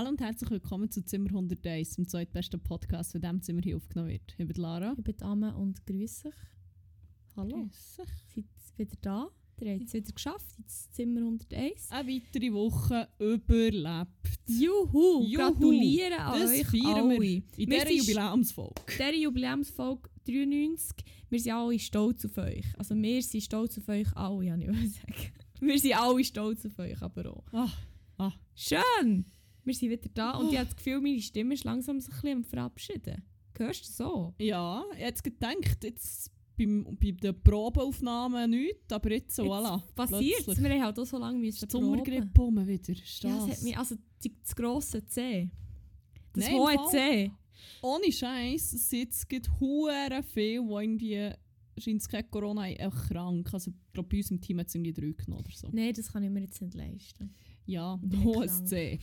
Hallo und herzlich willkommen zu Zimmer 101, dem zweitbesten Podcast, der diesem Zimmer hier aufgenommen wird. Ich bin Lara. Ich bin Amme und grüße euch. Hallo. Grüß dich. Seid ihr wieder da? Ihr habt es wieder geschafft, ins Zimmer 101. Eine weitere Woche überlebt. Juhu! Juhu. Gratuliere an Das euch feiern alle. wir in dieser Jubiläumsfolge. Diese Jubiläumsfolge 93, wir sind alle stolz auf euch. Also wir sind stolz auf euch alle, kann ich sagen. Wir sind alle stolz auf euch, aber auch. Ah, ah. Schön! Wir sind wieder da und ich habe das Gefühl, meine Stimme ist langsam sich ein bisschen am verabschieden. Hörst du so? Ja, ich hätte gedacht, jetzt beim, bei den Probeaufnahmen nichts, aber jetzt so, voilà. Passiert. Wir haben halt auch so lange müssen proben. Sommergrippe rum wieder. Ist Ja, das? es hat mich, also die, das grosse C. Das Nein, hohe. C. Ohne Scheiß, es jetzt gibt hure viel, die irgendwie scheint es kein Corona auch krank. Also ich glaube, bei uns im Team hat es irgendwie drei genommen oder so. Nein, das kann ich mir jetzt nicht leisten. Ja, hohes. C.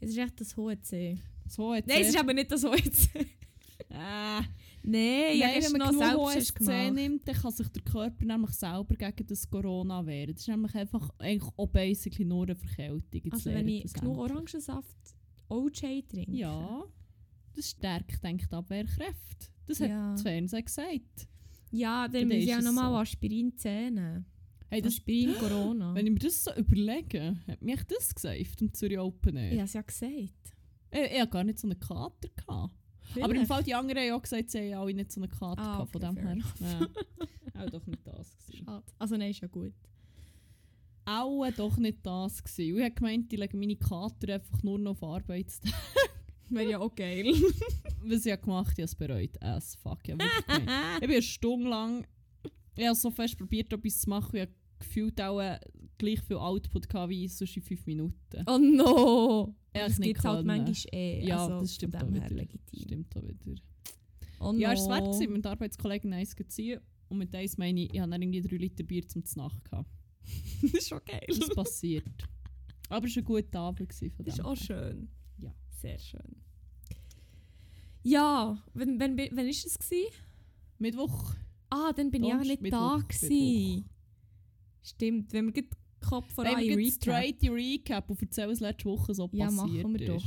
Es ist echt das hohe C. So hat Nein, es ist aber nicht das hohe C. äh, Nein, Nein, wenn man genug selbst OSC gemacht. nimmt, dann kann sich der Körper nämlich selber gegen das Corona wehren. Das ist nämlich einfach eigentlich auch basically nur eine Verkältung. Jetzt Also wenn ich das genug. Orangensaft OJ trinke. Ja, das stärkt denke die Abwehrkräfte. Das hat Ja. das Fernsehen gesagt. Ja, Ja, dann dann auch es nochmal so. Aspirin zähnen. Hey, das, Aspirin Corona. wenn ich mir das so überlege, hat mich das gesagt im Zürich Open Air. Ich habe es ja gesagt. Ich, ich hatte gar nicht so einen Kater. Gehabt. Aber im Vielleicht. Fall die anderen haben auch gesagt, sie haben alle nicht so einen Kater Ah, gehabt, von okay, dem fair her. Ja. auch doch nicht das gewesen. Schade. Also nein, ist ja gut. Auch doch nicht das gewesen. Ich habe gemeint, ich lege meine Kater einfach nur noch auf Arbeitstag. Wäre ja auch geil. Was ich gemacht habe, ich habe es bereut. As fuck. Ich. Ich bin eine Stunde lang ich habe so fest probiert, etwas zu machen. Ich habe gefühlt auch äh, gleich viel Output gehabt wie sonst in 5 Minuten. oh no! Ja, das gibt halt manchmal eh. Ja, also das stimmt auch wieder. legitim. Stimmt auch wieder. Oh no. Ja, es war es wert, mit Arbeitskollegen eins zu ziehen. Und mit eins meine ich, ich habe dann irgendwie 3 Liter Bier zum Nacht gehabt. das ist schon geil. Das passiert. Aber es war ein guter Abend. Das ist auch schön. Ja. Sehr schön. Ja, wenn, wenn, wenn ist das gewesen? Mittwoch. Ah, dann bin ich auch nicht Mittwoch, da gewesen. Stimmt, wenn wir den Kopf vor wir Recap. straight die Recap und erzählen, was letzte Woche so Ja, passiert machen wir ist. doch.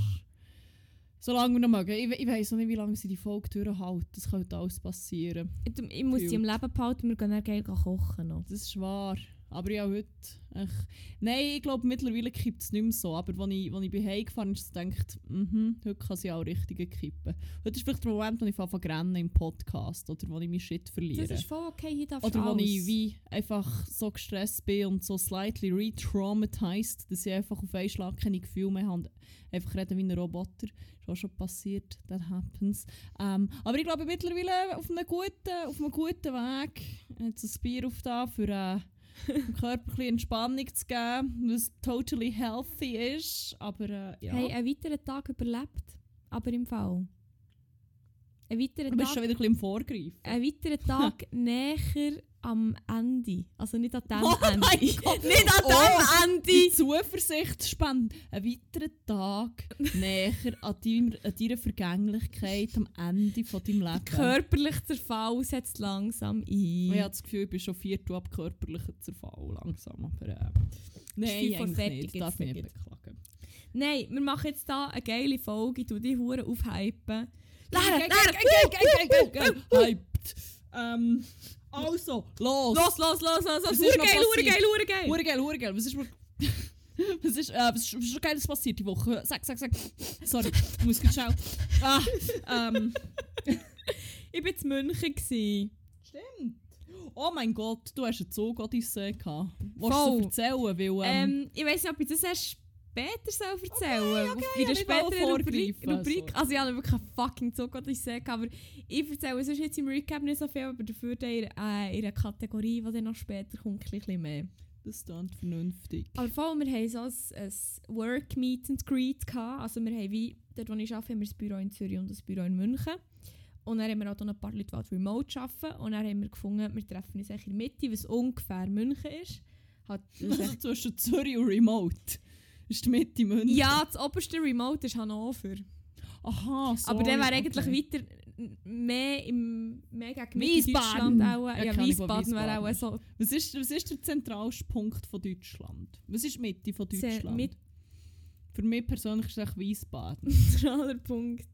Solange wir noch mögen. Ich, ich weiss noch nicht, wie lange sie die Folge durchhalten. Das könnte alles passieren. Ich, ich muss die im Leben behalten, wir gehen dann geil kochen noch. Das ist wahr. Aber ja, heute... Echt. Nein, ich glaube, mittlerweile kippt es nicht mehr so. Aber als ich, als ich bin heimgefahren ist, gedacht, mhm, heute kann sie auch richtig kippen. Heute ist vielleicht der Moment, wo ich anfange rennen im Podcast. Oder wo ich meinen Shit verliere. Das ist voll okay, hier darfst Oder wo alles. ich wie einfach so gestresst bin und so slightly re-traumatized, dass ich einfach auf einen Schlag keine Gefühle mehr habe und einfach reden wie ein Roboter. Ist auch schon passiert, that happens. Ähm, aber ich glaube mittlerweile auf einem guten, auf einem guten Weg. Jetzt ein Bier auf da für äh, dem Körper ein Entspannung zu geben, was totally healthy ist. Aber äh, ja, Hey, einen weiteren Tag überlebt, aber im Fall. Ein weiterer du bist Tag, schon wieder ein bisschen im Vorgreifen. ein weiterer Tag näher am Ende. Also nicht an dem Oh Ende. mein Gott. Nicht an Oh, dem Die Ende! Zuversicht spannend. Ein weiterer Tag näher an, deiner, an deiner Vergänglichkeit am Ende von deinem Leben. Körperlich Zerfall setzt langsam ein. Ich habe das Gefühl, ich bin schon viertel ab körperlicher Zerfall langsam. Aber äh, nein, eigentlich fertig nicht. Darf mich nicht beklagen. Nein, wir machen jetzt hier eine geile Folge, ich tu die Hure aufhypen. Lara, Lara. Hyped. Ähm, also, los. los, los, los, los, los, ist Hure noch geil, Hure passiert? geil, Hure geil. Hure geil, hure geil. Was ist, was ist, äh, was ist, was ist schon geiles passiert die Woche? Sag, sag, sag. Sorry, ich muss kurz schnell. Ah, ähm. Ich war in München. gewesen. Stimmt. Oh mein Gott, du hast einen Zug Odyssee gehabt. Willst du erzählen? Weil, ähm, Ähm, ich weiß nicht, ob ich das erst später soll erzählen soll. okay, in der späteren Rubrik. Rubrik. sorry. Also ich habe wirklich einen fucking Zug, was ich sage. Aber ich erzähle sonst jetzt im Recap nicht so viel, aber dafür dann in, äh, in einer Kategorie, die dann noch später kommt, ein bisschen mehr. das klingt vernünftig. Aber vor allem, wir haben so ein, ein Work Meet and Greet gehabt. Also wir haben wie, dort wo ich arbeite, haben wir ein Büro in Zürich und ein Büro in München. Und dann haben wir auch noch ein paar Leute, die remote arbeiten. Und dann haben wir gefunden, wir treffen uns eigentlich in der Mitte, was ungefähr München ist. Hat, Also zwischen Zürich und Remote. Ist die Mitte München? ja, das oberste Remote ist Hannover. Aha, so. Aber der wäre eigentlich weiter n- mehr, im, mehr gegen Mitte Wiesbaden. Deutschland auch. Ja, Ja, Wiesbaden wäre auch so Was ist, was ist der zentralste Punkt von Deutschland? Was ist die Mitte von Deutschland? mit Für mich persönlich ist es Wiesbaden. Neutraler Punkt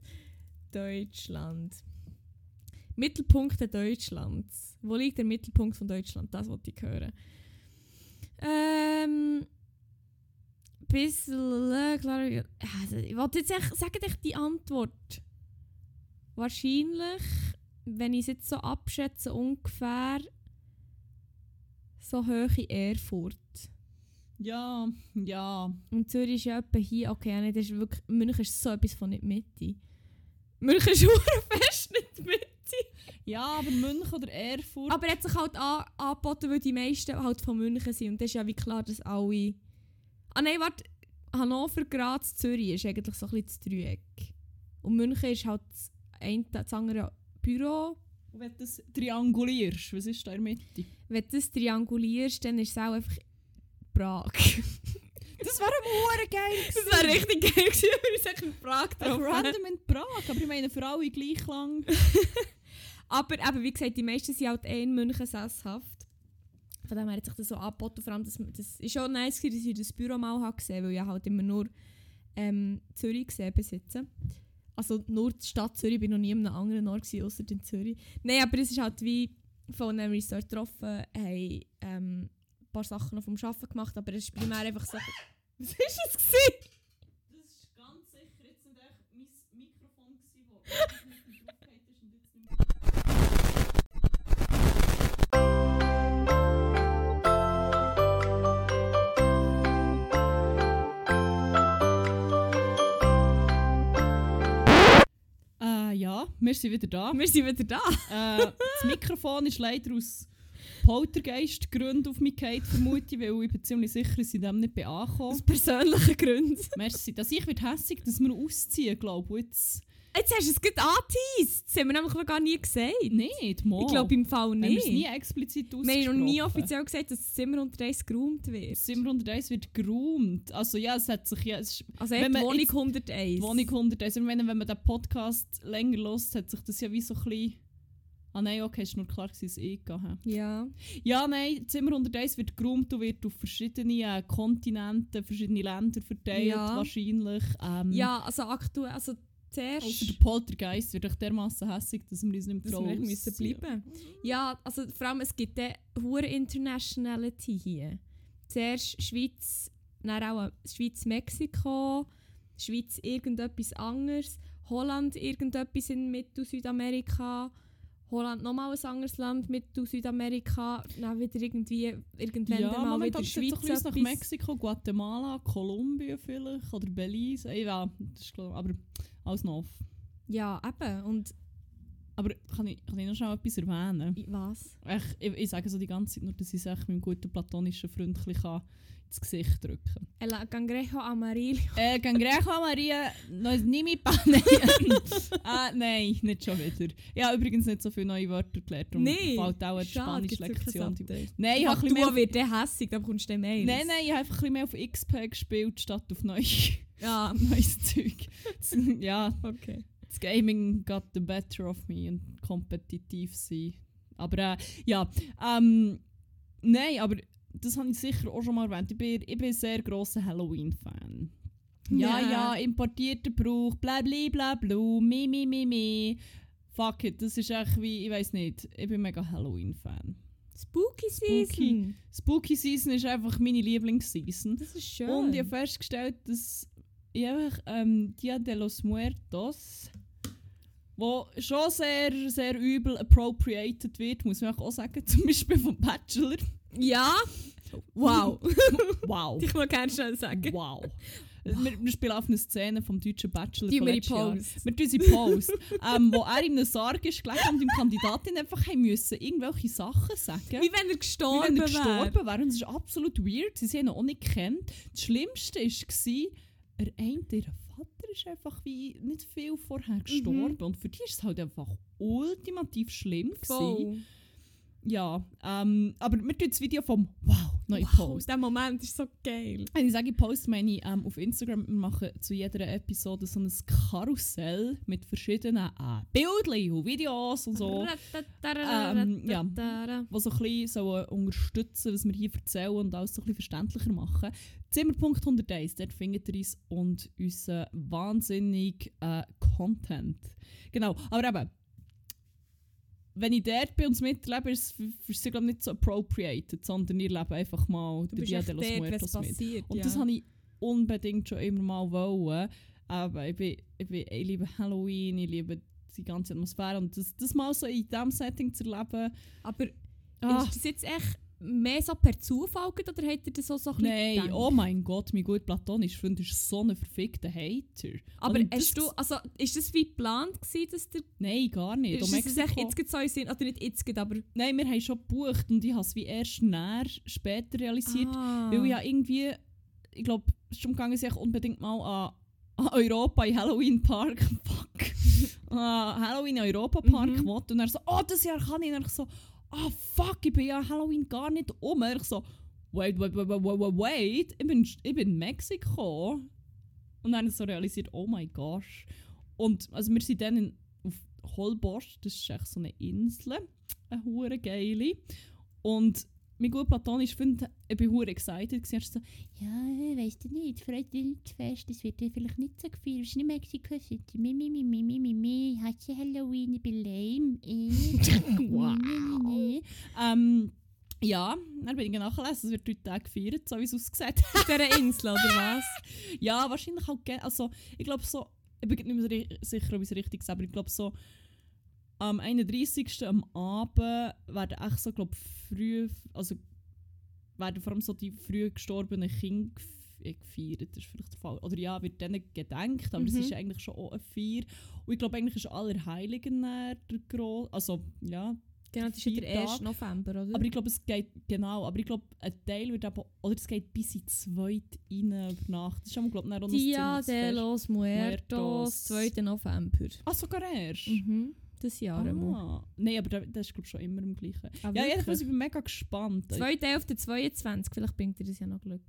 Deutschland. Mittelpunkt Deutschlands. Wo liegt der Mittelpunkt von Deutschland? Das wollte ich hören. Ähm. Bisschen, klar. Also, ich wollte jetzt echt, sagen echt die Antwort. Wahrscheinlich, wenn ich es jetzt so abschätze, ungefähr so hoch in Erfurt. Ja, ja. Und Zürich ist ja etwa hier, okay, ja, nicht, das ist wirklich, München ist so etwas von nicht Mitte. München ist verdammt fest nicht Mitte. Ja, aber München oder Erfurt. Aber er hat sich halt an, angeboten, weil die meisten halt von München sind. Und das ist ja wie klar, dass alle... Ah nein, warte. Hannover, Graz, Zürich ist eigentlich so ein bisschen das Dreieck. Und München ist halt das, eine, das andere Büro. wenn du das triangulierst, was ist da in der Mitte? Wenn du das triangulierst, dann ist es auch einfach Prag. Das wäre ein geil das wäre richtig geil gewesen, wenn ich es in Prag getroffen. Random in Prag, aber ich meine für alle gleich lang. Aber eben, wie gesagt, die meisten sind halt eh in München sesshaft. Von dem hat sich das so angeboten. Vor allem, das, das ist schon nice, dass ich das Büro mal habe gesehen weil ich halt immer nur ähm, Zürich gesehen besitzen. Also nur die Stadt Zürich, ich bin noch nie an einem anderen Ort außer in Zürich. Nein, aber es ist halt wie von einem Resort getroffen, haben ähm, ein paar Sachen noch vom Arbeiten gemacht, aber es ist primär einfach so... Was ist das? Das ist ganz sicher jetzt nicht echt mein Mikrofon gewesen, wir sind wieder da. Wir sind wieder da. Äh, das Mikrofon ist leider aus Poltergeist-Gründen auf mich gefallen, vermute ich, weil ich bin ziemlich sicher, dass ich dem nicht bin angekommen. Aus persönlichen Gründen. Merci. Dass ich wird hässig, dass wir ausziehen, glaube ich. Jetzt Jetzt hast du es gerade angeteased. Das haben wir nämlich noch gar nie gesagt. nicht, mal. Ich glaube im Fall Wir haben es nicht. nie explizit Wir ausgesprochen. haben noch nie offiziell gesagt, dass das Zimmer unter eins geräumt wird. Das Zimmer 101 wird geräumt. Also ja, es hat sich ja... Es ist Also Wenn man Wohnung jetzt- 101. die Wohnung 101. Ich meine, wenn man den Podcast länger hört, hat sich das ja wie so ein bisschen... Ah nein, okay, es war nur klar, dass ich es eh gehabt Ja. Ja, nein, Zimmer 101 wird geräumt und wird auf verschiedene äh, Kontinente, verschiedene Länder verteilt, Ja. wahrscheinlich. Ähm, Ja, also aktuell, also zuerst... Außer der Poltergeist wird euch dermaßen hässig, dass wir uns nicht mehr echt müssen bleiben. Ja, also vor allem, es gibt eine hohe Internationality hier. Zuerst Schweiz, dann auch Schweiz-Mexiko, Schweiz irgendetwas anderes, Holland irgendetwas in Mittel-Südamerika, Holland nochmal ein anderes Land Mittel-Südamerika, dann wieder irgendwie, irgendwann Ja, mal wieder Schweiz ein bisschen nach. Mexiko, Guatemala, Kolumbien vielleicht, oder Belize. Ich weiß, das ist klar, aber alles noch. Ja, eben. Und Aber kann ich, kann ich noch schnell etwas erwähnen? was? Ich, ich, ich sage so die ganze Zeit nur, dass ich es meinem guten platonischen Freund kann ins Gesicht drücken El Cangrejo Amarillo. Äh, Cangrejo Maria, no es ni mi pane. ah, nein, nicht schon wieder. Ich habe übrigens nicht so viele neue Wörter gelernt. darum Nee, fällt auch eine Spanisch-Lektion. Nein, ich habe ein bisschen du wird der hässig, dann bekommst du den Mails. nein, nein, ich habe einfach ein bisschen mehr auf XP gespielt, statt auf neu, Ja, neues Zeug. Ja, okay. Das Gaming got the better of me und kompetitiv sein. Aber äh, ja, ähm, nein, aber das habe ich sicher auch schon mal erwähnt. Ich bin, ich bin ein sehr grosser Halloween-Fan. Ja, Ja. ja, importierter Brauch, bla bla bla bla, mi mi mi mi. Fuck it, das ist echt wie, ich weiß nicht, ich bin mega Halloween-Fan. Spooky Spooky. Season. Spooky Season ist einfach meine Lieblingsseason. Das ist schön. Und ich habe festgestellt, dass ich einfach ähm, Dia de los Muertos, wo schon sehr, sehr übel appropriated wird, muss man auch sagen, zum Beispiel vom Bachelor. ja. Wow. Wow. ich will gerne schnell sagen. Wow. Wir, wir spielen auf eine Szene vom deutschen Bachelor Die von letztes Jahr. Tun sie Post, ähm, wo er in einem Sarg ist gelegen und ihm Kandidatin einfach haben müssen irgendwelche Sachen sagen. Wie wenn er Wie gestorben wenn er wäre. gestorben wäre. Und es ist absolut weird. Sie haben ihn auch nicht kennt. Das Schlimmste war, er eine ihrer Vater ist einfach wie nicht viel vorher gestorben. Und für die war es halt einfach ultimativ schlimm. Gewesen. Ja, ähm, aber wir tun das Video vom Wow noch wow, Post. der Moment ist so geil. Wenn ich sage, ich poste meine ich ähm, auf Instagram, wir machen zu jeder Episode so ein Karussell mit verschiedenen äh, Bildchen und Videos und so. Ähm, ja. die so ein bisschen sollen unterstützen was wir hier erzählen und alles so ein bisschen verständlicher machen. Zimmerpunkt 101, dort findet ihr uns und unseren wahnsinnig äh, Content. Genau, aber eben, wenn ich dort bin und es mitlebe, ist es für, für sie glaub, nicht so appropriated, sondern ich lebe einfach mal den Dia de los dort, Muertos mit. passiert. Und ja. das habe ich unbedingt schon immer mal wollen. Aber ich, bin, ich, bin, ich liebe Halloween, ich liebe die ganze Atmosphäre und das, das mal so in diesem Setting zu erleben. Aber Ah, ist das jetzt echt mehr so per Zufall oder hat er das auch so ein bisschen nein, gedacht? oh mein Gott, mein gut platonischer Freund ist so ein verfickter Hater. Aber Und hast du, also, ist das wie geplant gewesen, dass der... Nein, gar nicht. Ist Um das echt jetzt gerade so in Sinn, oder nicht jetzt aber... Nein, wir haben schon gebucht und ich habe es wie erst näher später realisiert. Ah. Weil ich ja irgendwie, ich glaube, es ist darum gegangen, sich unbedingt mal an, an Europa in Halloween Park, fuck, an Halloween in Europa Park Mhm. wollte. Und er so, oh, das Jahr kann ich. Und ich so, ah fuck, ich bin ja Halloween gar nicht um. Ich so, wait, wait, wait, wait, wait, ich bin, ich bin in Mexiko. Und dann so realisiert, oh mein gosh. Und also wir sind dann in, auf Holbosch, das ist echt so eine Insel, eine hure geile. Und mein gut platonisch Freund, ich bin hure excited ist so, ja, weißt du nicht, Freundinfest, das wird dir vielleicht nicht so gefallen. Es ist nicht Mexiko City. Mi, mi, mi, mi, mi, mi, mi. Hast du Halloween? Ich bin lame. Eh. Wow. Mi, mi, mi. Ähm, ja, dann bin ich nachgelesen, es wird drei Tage gefeiert, so wie es aussieht. Auf dieser Insel, oder was? Ja, wahrscheinlich auch. Also, ich glaube so, ich bin nicht mehr sicher, ob ich es richtig sage, aber ich glaube so, am 31. am Abend werden echt so, glaube früh, also werden vor allem so die früh gestorbenen Kinder äh, gefeiert, das ist vielleicht der Fall. Oder ja, wird denen gedenkt, aber es Mhm. ist eigentlich schon auch eine Feier. Und ich glaube, eigentlich ist Allerheiligen der grosse, also ja, Genau, das ist ja der Vier 1. Tage. November, oder? aber ich glaube, es geht, genau, aber ich glaube, ein Teil wird aber, oder es geht bis in die zweite rein über Nacht. Das ist aber, glaube ich, noch ein Dia de los Muertos. 2. November. Ah, sogar erst? Mhm. Das Jahr einmal. Ah. Nein, aber da- das ist glaube ich schon immer im gleichen. Ah, Ja, jedenfalls, ich bin mega gespannt. 2.11.22, vielleicht bringt dir das ja noch Glück.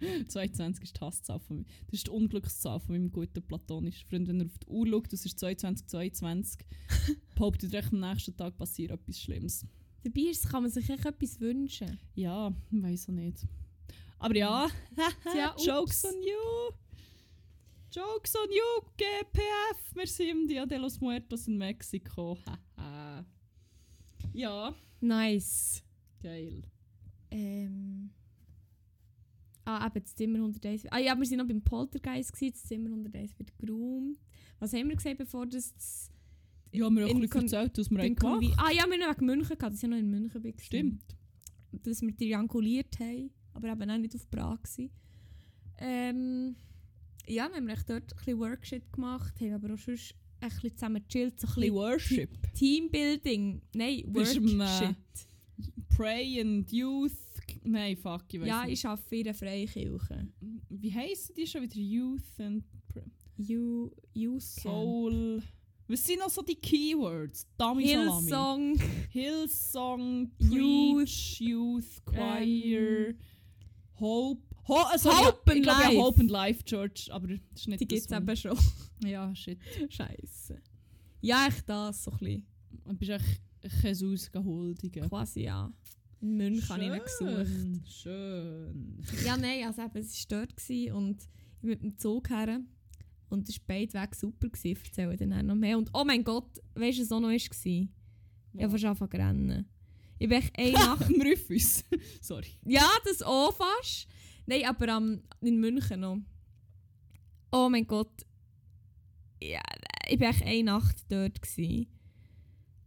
22 ist die Hasszahl von mir. Das ist die Unglückszahl von meinem guten platonischen Freund. Wenn er auf die Uhr schaut, das ist 22, 22, behauptet er, am nächsten Tag passiert etwas Schlimmes. Dabei ist, kann man sich echt etwas wünschen. Ja, ich weiß auch nicht. Aber ja, ups. Jokes on you! Jokes on you, GPF! Wir sind im Dia de los Muertos in Mexiko. Haha. ja, Nice. geil. Ähm. Ah, eben das Zimmer 101. Ah ja, wir waren noch beim Poltergeist, gewesen, das Zimmer 101 wird geräumt. Was haben wir gesagt, bevor das... das Ja, wir haben auch In ein bisschen erzählt, was wir haben gemacht Ah ja, wir haben noch wegen München gehabt, das war ja noch in München. gewesen. Stimmt. Dass wir trianguliert haben, aber eben auch nicht auf Prag waren. Ähm, ja, haben wir echt dort ein bisschen Workshop gemacht, haben aber auch sonst ein bisschen zusammen gechillt, so ein bisschen Worship. Teambuilding. Nein, im, äh. Pray and Youth. Nein, fuck, ich weiß Ja, nicht. ich arbeite in einer Freikirche. Wie heissen die schon wieder? Youth and. You, Youth Camp. Soul. Was sind noch so die Keywords? Dummy Salami. Hillsong. Hillsong, Youth. Youth, Choir, Ähm. Hope. Ho also, Hope ja, ich glaube ja. Hope and Life Church, aber das ist nicht Die gibt es eben schon. Ja, shit. Scheiße. Ja, echt das, so ein bisschen. Und bist echt Jesus gehuldigen. Quasi ja. In München habe ich ihn gesucht. Schön. Ja, nein, also eben, es war dort gewesen und ich bin mit dem Zug her. Und es war beide Wege super. Gewesen. Ich erzähle dann noch mehr. Und oh mein Gott, weißt du, was auch noch war? Ich habe fast angefangen zu rennen. Ich bin echt eine Nacht... Am Rüffus. Sorry. Ja, das auch fast. Nein, aber ähm, in München noch. Oh mein Gott. Ja, ich war echt eine Nacht dort. Gewesen.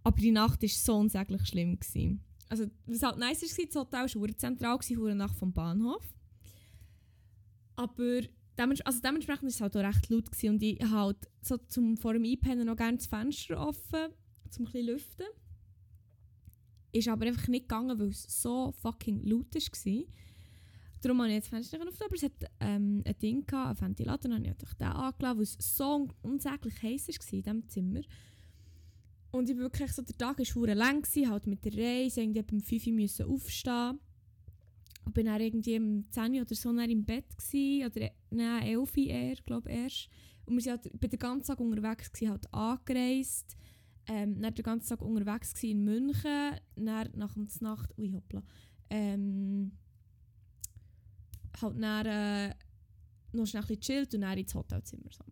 Aber die Nacht war so unsäglich schlimm. Gewesen. Also, was halt nice war, das Hotel war zentral, vor Nacht vom Bahnhof. Aber dements also dementsprechend war es halt auch recht laut. Gewesen. Und ich halt so zum, vor dem Einpennen noch gerne das Fenster offen, um ein bisschen lüften. Ist aber einfach nicht gegangen, weil es so fucking laut war. Darum habe ich jetzt Fenster nicht aber es hat ähm, ein Ding gehabt, einen Ventilator, dann habe ich natürlich den angelassen, weil es so un unsäglich heiß war in diesem Zimmer. Und ich wirklich so, der Tag war verdammt lang, halt mit der Reise, irgendwie um 5 Uhr müssen aufstehen. Und bin dann irgendwie um 10 Uhr oder so im Bett gewesen, oder nein, 11 Uhr eher, glaube ich, erst. Und wir waren halt, bin den ganzen Tag unterwegs, gewesen, halt angereist. Ähm, dann den ganzen Tag unterwegs in München. Dann nach der Nacht, ui hoppla, ähm, halt dann äh, noch schnell ein chillt und dann ins Hotelzimmer. So.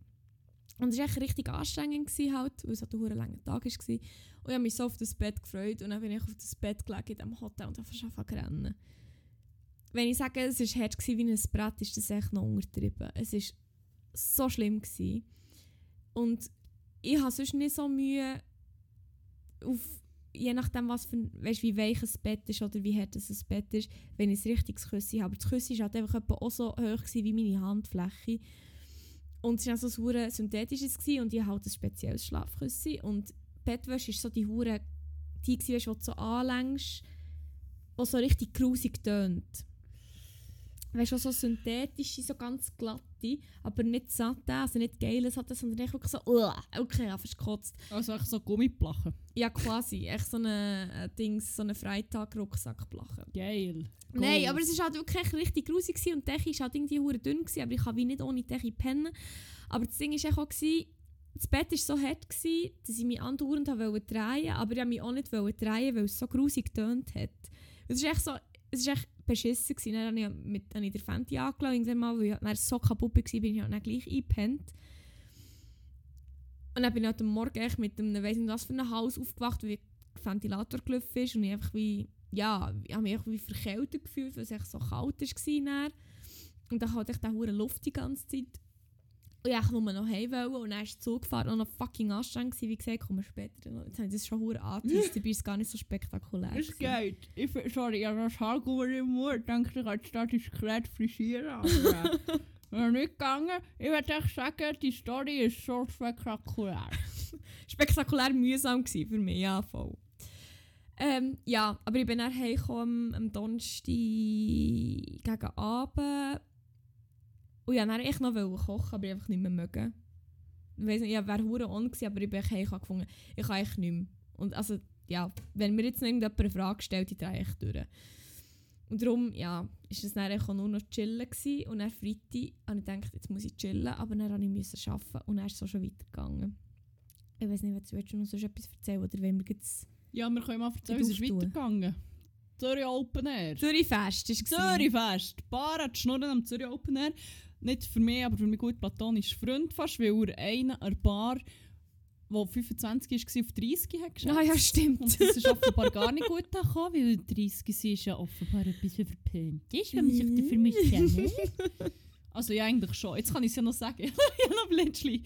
Und es war echt richtig anstrengend, gewesen, halt, weil es halt ein langer Tag war. Und ich habe mich so auf das Bett gefreut und dann bin ich auf das Bett gelegen in diesem Hotel und einfach angefangen zu rennen. Wenn ich sage, es war hart wie ein Brett, ist das echt noch untertrieben. Es war so schlimm. Gewesen. Und ich habe sonst nicht so Mühe, auf, je nachdem, was für, weißt, wie weich ein Bett ist oder wie hart es ein Bett ist, wenn ich ein richtiges Küssi habe. Das Küssi war halt einfach auch so hoch wie meine Handfläche. Und es war so ein synthetisches gewesen, und ich hatte halt ein spezielles Schlafküssi. Und Bettwäsche ist so die hure die du so anlängst, die so richtig grusig tönt. Weißt du, so synthetische, so ganz glatte, aber nicht satte, also nicht geile satte, sondern echt wirklich so, okay, ja, fast gekotzt. Also echt so Gummiplachen. Ja, quasi. Echt so eine, äh, Dings, so eine Freitag-Rucksackplache. Geil. Nein, Goals. aber es war halt wirklich richtig grusig gewesen und die Decke war halt irgendwie hure dünn, gewesen, aber ich kann wie nicht ohne Decke pennen. Aber das Ding war auch, gewesen, das Bett war so hart, gewesen, dass ich mich andauernd wollte drehen, aber ich wollte mich auch nicht drehen, weil es so grusig getönt hat. Es ist echt so, es ist echt beschissen gewesen. Dann habe ich, mit, habe ich den Fenty mal, weil ich dann so kaputt war, bin ich halt dann gleich eingepennt. Und dann bin ich halt am Morgen echt mit einem, weiss nicht was für einem Haus aufgewacht, weil der Ventilator gelaufen ist und ich einfach wie, ja, ich habe mich einfach wie verkältet gefühlt, weil es echt so kalt war. Dann. Und dann hatte ich dann Luft die ganze Zeit. Und ich wollte nur noch heim wollen und dann ist der Zug gefahren und noch fucking anstrengend gewesen. Wie gesagt, kommen wir später noch. Jetzt haben sie das schon hure angeteased, dabei ist es gar nicht so spektakulär. Es geht. Ich, sorry, ich habe das Haar im Mund. Ich denke, ich kann das diskret frisieren. Aber wäre nicht gegangen. Ich würde echt sagen, die Story ist so spektakulär. spektakulär mühsam gewesen für mich, ja, voll. Ähm, ja, aber ich bin dann heimgekommen am Donnerstag gegen Abend. Und ich wollte dann echt noch kochen, aber ich einfach nicht mehr mögen. Ich weiss nicht, ich wäre hure on gewesen, aber ich bin heim, ich gefunden, ich kann echt nicht mehr. Und also, ja, wenn mir jetzt noch irgendjemand eine Frage stellt, ich drehe echt durch. Und darum, ja, ist es dann auch nur noch chillen gewesen. Und dann Freitag habe ich gedacht, jetzt muss ich chillen, aber dann habe ich müssen arbeiten und dann ist es auch schon weitergegangen. Ich weiß nicht, willst du noch sonst etwas erzählen oder wenn wir jetzt Ja, wir können mal erzählen, Die es ist weitergegangen. Zürich Open Air. Zürich Fest ist Zürich Fest. Die Bar hat die Schnurren am Zürich Open Air. Nicht für mich, aber für meinen guten platonischen Freund fast, weil er einen der Bar, der 25 war, auf 30 hat geschätzt. Ah ja, stimmt. Und das ist offenbar gar nicht gut gekommen, weil 30 sie ist ja offenbar ein bisschen verpönt ist, wenn man sich dafür muss schämen. Also ja, eigentlich schon. Jetzt kann ich es ja noch sagen. ich habe noch letztlich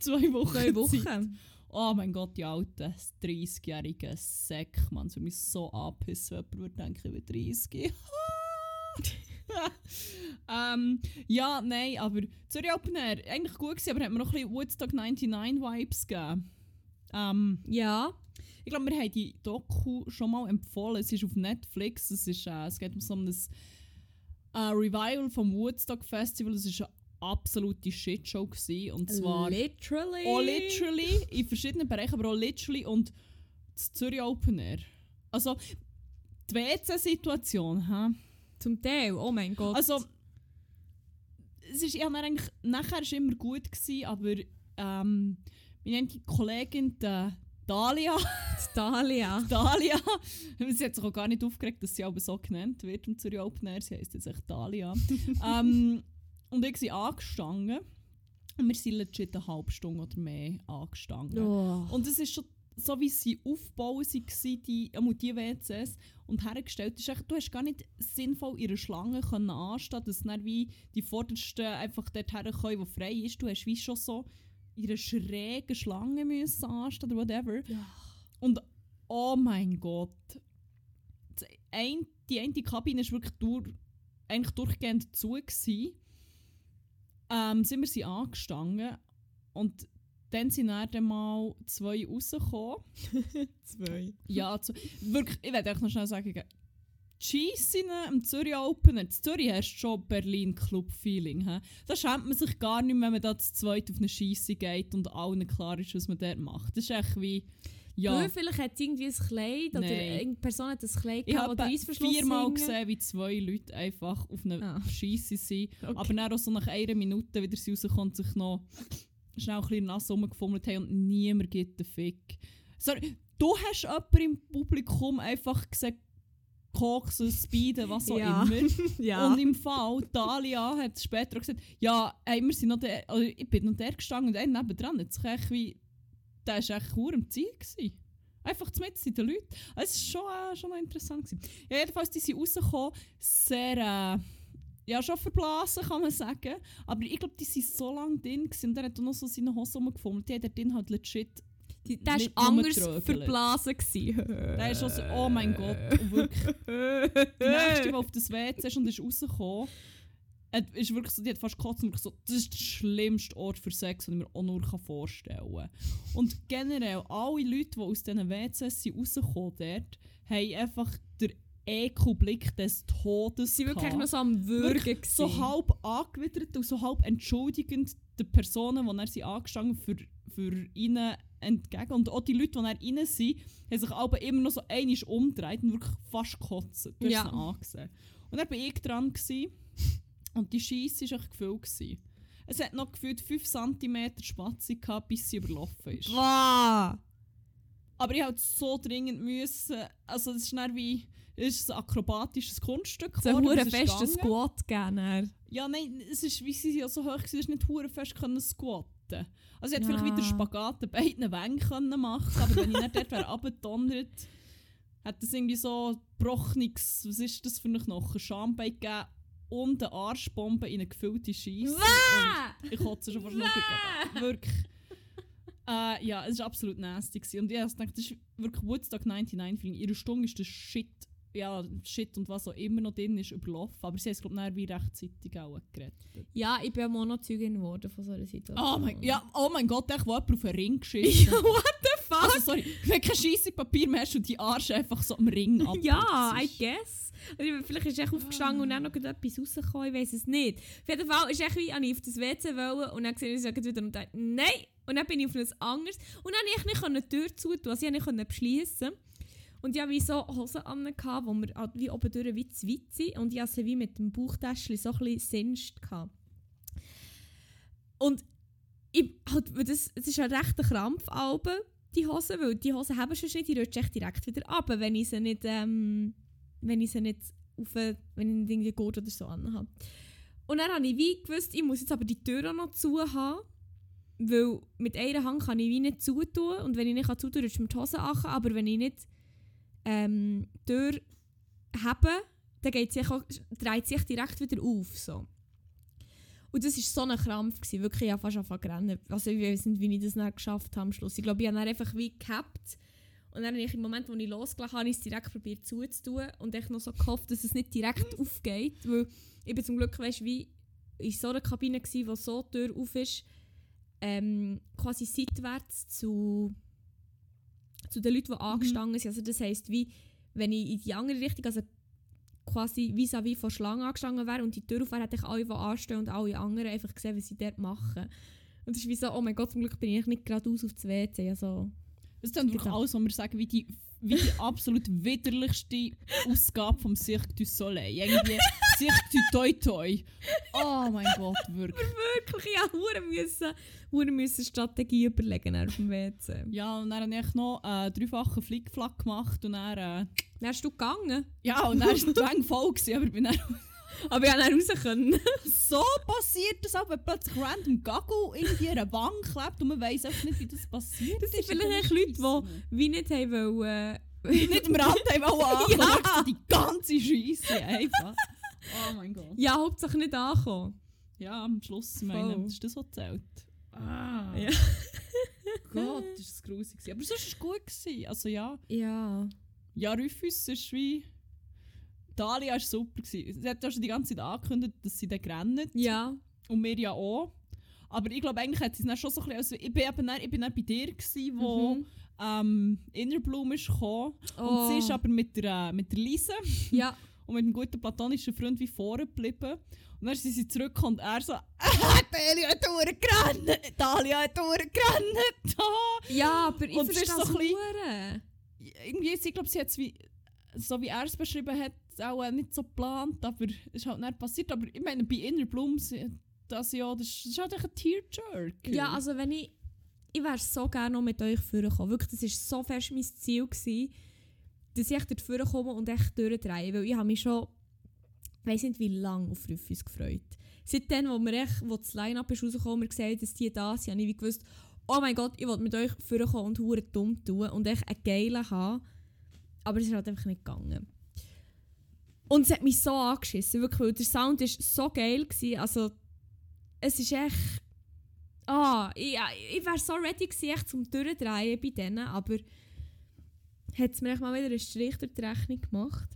zwei Wochen Zwei Zeit. Wochen. Oh mein Gott, die alte 30-jährige Säck, man. Es würde mich so anpissen, wenn jemand denken, ich bin 30. ähm, ja, nein, aber Zürich Open Air, eigentlich gut gewesen, aber hat mir noch ein bisschen Woodstock 99 Vibes gegeben. Ähm, Ja. ich glaube, wir haben die Doku schon mal empfohlen. Es ist auf Netflix. Es, ist, äh, es geht um so ein äh, Revival vom Woodstock Festival. Es war eine absolute Shitshow. Gewesen, und zwar literally. auch literally in verschiedenen Bereichen, aber auch literally und das Zürich Open Air. Also die WC-Situation, hä? Zum Teil, oh mein Gott. Also es ist, ich hab dann eigentlich, nachher war immer gut, gewesen, aber ähm, meine eine Kollegin, die Dalia, Dalia. Dalia, sie hat sich auch gar nicht aufgeregt, dass sie aber so genannt wird im Zürich Open Air, sie heisst jetzt echt Dalia. ähm, und ich sind angestanden und wir sind legit eine halbe Stunde oder mehr angestanden. Oh. Und es ist schon so, wie sie aufbauen waren, die, einmal die WCs, und hergestellt ist, echt, du hast gar nicht sinnvoll in einer Schlange können anstehen, dass dann wie die Vordersten einfach dort herkommen, wo frei ist. Du hast wie schon so in einer schrägen Schlange müssen anstehen oder whatever. Ja. Und oh mein Gott, ein, die eine Kabine war wirklich durch, eigentlich durchgehend zu. Gewesen. Ähm, sind wir sie angestanden und dann sind dann mal zwei rausgekommen. Zwei. Ja, zu, wirklich, ich werde noch schnell sagen, die Scheisse am Zürich Open, in Zürich hast du schon Berlin Club-Feeling. hä? Da schämt man sich gar nicht, wenn man da zu zweit auf eine Scheisse geht und allen klar ist, was man dort macht. Das ist echt wie... Ja, Weil vielleicht hat irgendwie ein Kleid oder Nein. irgendeine Person hat ein Kleid ich gehabt, habe der Reissverschluss viermal hängen. gesehen, wie zwei Leute einfach auf einer Ah. Scheisse sind. Okay. Aber dann auch so nach einer Minute wieder sie rauskommen und sich noch schnell ein bisschen nass rumgefummelt haben und niemand gibt den Fick. Sorry, du hast jemanden im Publikum einfach gesagt, koksen, speeden, was auch Ja. immer. ja. Und im Fall, Dalia hat später auch gesagt, ja, ey, wir sind noch der, also ich bin noch der gestanden und einer nebendran sich echt wie, der war echt hure am Ziel. Gewesen. Einfach mit in den Leuten. Es war schon, äh, schon noch interessant. Gewesen. Ja, jedenfalls, die sind rausgekommen, sehr, äh, ja, schon verblasen, kann man sagen. Aber ich glaube, die waren so lange drin gewesen, und er hat auch noch so seine Hose rumgefummelt. Die hat dort drin halt legit, Die- Der war anders verblasen. der ist so, oh mein Gott, wirklich. Die nächste, die auf das WC ist und ist rausgekommen, hat, ist wirklich so, die hat fast gekotzt und wirklich so, das ist der schlimmste Ort für Sex, den ich mir auch nur vorstellen kann. Und generell, alle Leute, die aus diesen WCs sind rausgekommen dort, haben einfach den Ekelblick des Todes Sie waren wirklich noch so am Würgen. Wirklich so halb angewidert und so halb entschuldigend den Personen, die er sie angestanden für, für ihnen entgegen. Und auch die Leute, die dann rein sind, haben sich aber immer noch so einig umgedreht und wirklich fast gekotzt. Du Ja. hast es angesehen. Und dann war ich dran gewesen, und die Scheisse war echt gefüllt. Gewesen. Es hat noch gefühlt 5 cm Spatzen gehabt, bis sie überlaufen ist. Wow. Aber ich halt so dringend müssen. Also, es ist dann wie. Ist ein akrobatisches Kunststück. So ein geworden, hure es ist festen gegangen. Squat gegeben. Ja, nein, es ist, wie sie ja so hoch waren, es nicht hure fest können squatten. Also ich hätte Ja. vielleicht wieder Spagat an beiden Wängen können machen aber wenn ich nicht dort wäre abgedonnert, hätte es irgendwie so gebrochenes, was ist das für ein Knochen, Schambein gegeben und eine Arschbombe in eine gefüllte Scheisse. Ich kotze schon fast noch gegeben. Wirklich. Äh, ja, es war absolut nasty. Gewesen. Und ich habe gedacht, das ist wirklich Woodstock 99 Feeling. Ihre Stunde ist das Shit, ja, Shit und was auch immer noch drin ist, überlaufen. Aber sie haben es, glaube ich, wie rechtzeitig auch gerettet. Ja, ich bin auch geworden von so einer Situation. Oh mein, ja, oh mein Gott, echt, wo jemand auf einen Ring geschissen Ja, what the fuck? Also sorry, wenn du kein Scheissepapier mehr hast und die Arsch einfach so am Ring ab. ja, I guess. Oder ich- vielleicht ist er echt aufgestanden und dann noch etwas rausgekommen, ich weiß es nicht. Auf jeden Fall ist echt wie, ich auf das WC wollen und dann gesehen, ich sage wieder und dachte, nein. Und dann bin ich auf ein anderes. Und dann konnte ich nicht die Tür zutun, also ich konnte beschließen. Und ich hatte so Hosen an, wir halt wie oben durch wie zu weit sind. Und ich hatte sie wie mit dem Bauchtäschchen so ein bisschen. Und ich, halt, das, es ist ein rechter Krampf, Alben, die Hosen, weil die Hosen haben schon nicht, die rutschen echt direkt wieder ab, wenn ich sie nicht, ähm, wenn ich sie nicht auf, wenn ich irgendwie Gurt oder so anhabe. Und dann habe ich wie gewusst, ich muss jetzt aber die Tür auch noch zu haben, weil mit einer Hand kann ich wie nicht zutun und wenn ich nicht zutun kann, rutscht mir die Hose an, aber wenn ich nicht ähm, die Tür habe, dann geht sie auch, dreht sich direkt wieder auf. So. Und das war so ein Krampf. Gewesen. Wirklich, ich habe fast angefangen zu rennen. Also ich weiß nicht, wie ich das dann geschafft habe am Schluss. Ich glaube, ich habe dann einfach wie gehabt. Und dann habe ich im Moment, wo ich losgelassen habe, habe ich es direkt probiert zuzutun und echt noch so gehofft, dass es nicht direkt aufgeht. Weil ich bin zum Glück, weißt, wie in so einer Kabine gsi, wo so die Tür auf ist, ähm, quasi seitwärts zu, zu den Leuten, die angestanden sind. Also das heisst, wie wenn ich in die andere Richtung, also quasi vis-à-vis von Schlangen angestanden wäre und die Tür auf wäre, hätte ich alle, die anstehen und alle anderen einfach gesehen, was sie dort machen. Und es ist wie so, oh mein Gott, zum Glück bin ich nicht geradeaus auf das WC. Also, Das ist dann wirklich Genau. alles, was wir sagen, wie die, wie die absolut widerlichste Ausgabe vom Cirque du Soleil. Irgendwie Cirque du Toi Toi. Oh mein Gott, wirklich. wirklich, ja, hure müssen, hure müssen Strategie überlegen auf dem WC. Ja, und dann habe ich noch äh, dreifachen Flickflack gemacht und dann... Äh, Dann hast du gegangen. ja, und dann war die Wänge voll, gewesen, aber ich bin dann Aber ich konnte dann raus. Können. so passiert, dass auch wenn plötzlich random Gaggle an einer Wand klebt und man weiss einfach nicht, wie das passiert. Das sind ist. vielleicht Leute, die wie nicht haben wollen, äh, nicht am Rand haben wollen Ja. die ganze Scheisse einfach. Oh mein Gott. ja, hauptsächlich nicht ankommen. Ja, am Schluss, meine, das ist das, was zählt. Ah. Ja. Gott, das war das grusig. gewesen. Aber sonst war es gut. Gewesen. Also ja. Ja. Ja, Rufus ist wie... Dalia war super. Gewesen. Sie hat ja schon die ganze Zeit angekündigt, dass sie dann rennen. Ja. Und wir ja auch. Aber ich glaube, eigentlich hat sie es dann schon so ein bisschen... Also ich bin eben dann, ich bin dann bei dir, gewesen, wo Mhm. ähm, Innerbloom ist gekommen. Und sie ist aber mit der, äh, mit der Lise Ja. und mit einem guten platonischen Freund wie vorne geblieben. Und dann sind sie zurückgekommen und er so, ah, Dalia hat durchgerannt, Dalia hat durchgerannt. Ja, aber ich Und verstehe so das ein hure. Irgendwie, ich glaube, sie hat es wie, so wie er es beschrieben hat, auch äh, nicht so geplant, aber es ist halt nicht passiert. Aber ich meine, bei Inner Bloom, sie- das ja, das ist, ist halt ein Tearjerker. Ja, also wenn ich... Ich wäre so gerne noch mit euch vorgekommen. Wirklich, das war so fest mein Ziel, gewesen, dass ich dort vorkomme und echt durchdrehe. Weil ich habe mich schon... Ich weiss nicht, wie lange auf Rufus gefreut. Seitdem, wo, wir echt, wo das Line-Up ist rausgekommen wir gesehen dass die da sind, habe ich gewusst, oh mein Gott, ich will mit euch vorkommen und hure dumm tun und echt einen geilen haben. Aber es ist halt einfach nicht gegangen. Und es hat mich so angeschissen, wirklich, weil der Sound war so geil. Gewesen. Also, es ist echt... Ah, ich, ich wäre so ready gewesen, echt zum Durchdrehen bei denen, aber hat es mir echt mal wieder einen Strich durch die Rechnung gemacht.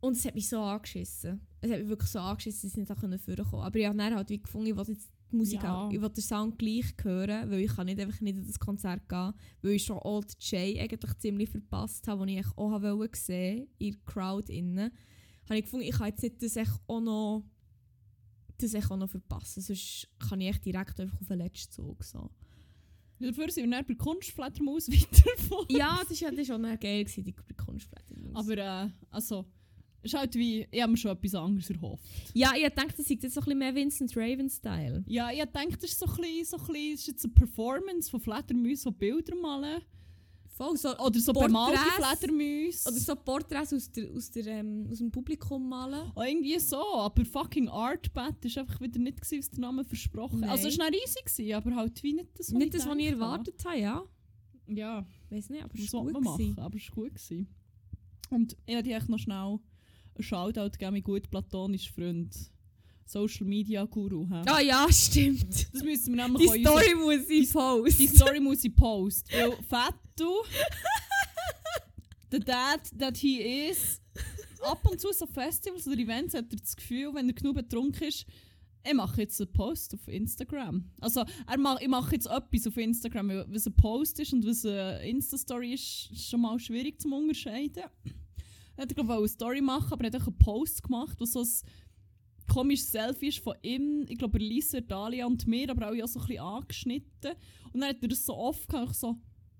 Und es hat mich so angeschissen. Es hat mich wirklich so angeschissen, dass ich nicht vorkommen. Aber ich habe dann halt wie gefunden, ich jetzt die Musik Ja. auch, ich will den Sound gleich hören, weil ich kann nicht einfach nicht in das Konzert gehen, weil ich schon Old Jay eigentlich ziemlich verpasst habe, den ich auch wollte sehen, in der Crowd innen. Habe ich gefunden, ich kann jetzt nicht das echt auch noch das echt auch noch verpassen, sonst kann ich echt direkt einfach auf den letzten Zug so. Dafür sind wir dann bei. Ja, das war ja, das war auch noch geil, gewesen, die Kunstblätter. Aber äh, also, ist halt wie, ich habe mir schon etwas anderes erhofft. ja, ich dachte, das ist jetzt so ein bisschen mehr Vincent Raven-Style. Ja, ich denke, das ist so ein bisschen, so ein bisschen, ist jetzt eine Performance von Fledermäusen, so Bilder malen. Voll, so, Oder so Porträts. bemalte Fledermäuse. oder so Porträts aus, der, aus, der, ähm, aus dem Publikum malen. Oh, irgendwie so, aber fucking Artbat war einfach wieder nicht, gewesen, was der Name versprochen Nein. Also es war riesig, gewesen, aber halt wie nicht das, Nicht das, was ich erwartet habe, ja. Ja, Weiß nicht, aber es war gut. machen, aber es war gut. Gewesen. Und ich habe echt noch schnell Shoutout gegeben, mein gut platonischer Freund. Social Media Guru. hä? Ah ja, stimmt. Das müssen wir nämlich Die Story muss ich posten. Die Story muss ich posten. Weil Fettu, the dad that he is, ab und zu so Festivals oder Events hat er das Gefühl, wenn er genug betrunken ist, ich mache jetzt einen Post auf Instagram. Also er mach, ich mache jetzt etwas auf Instagram, was ein Post ist und was eine Insta-Story ist, ist schon mal schwierig zu unterscheiden. Er hat glaube ich eine Story machen, aber er hat auch einen Post gemacht, wo so ein komisches Selfie ist von ihm, ich glaube Lisa, Dalia und mir, aber auch ja so ein bisschen angeschnitten. Und dann hat er das so oft gehabt, ich so,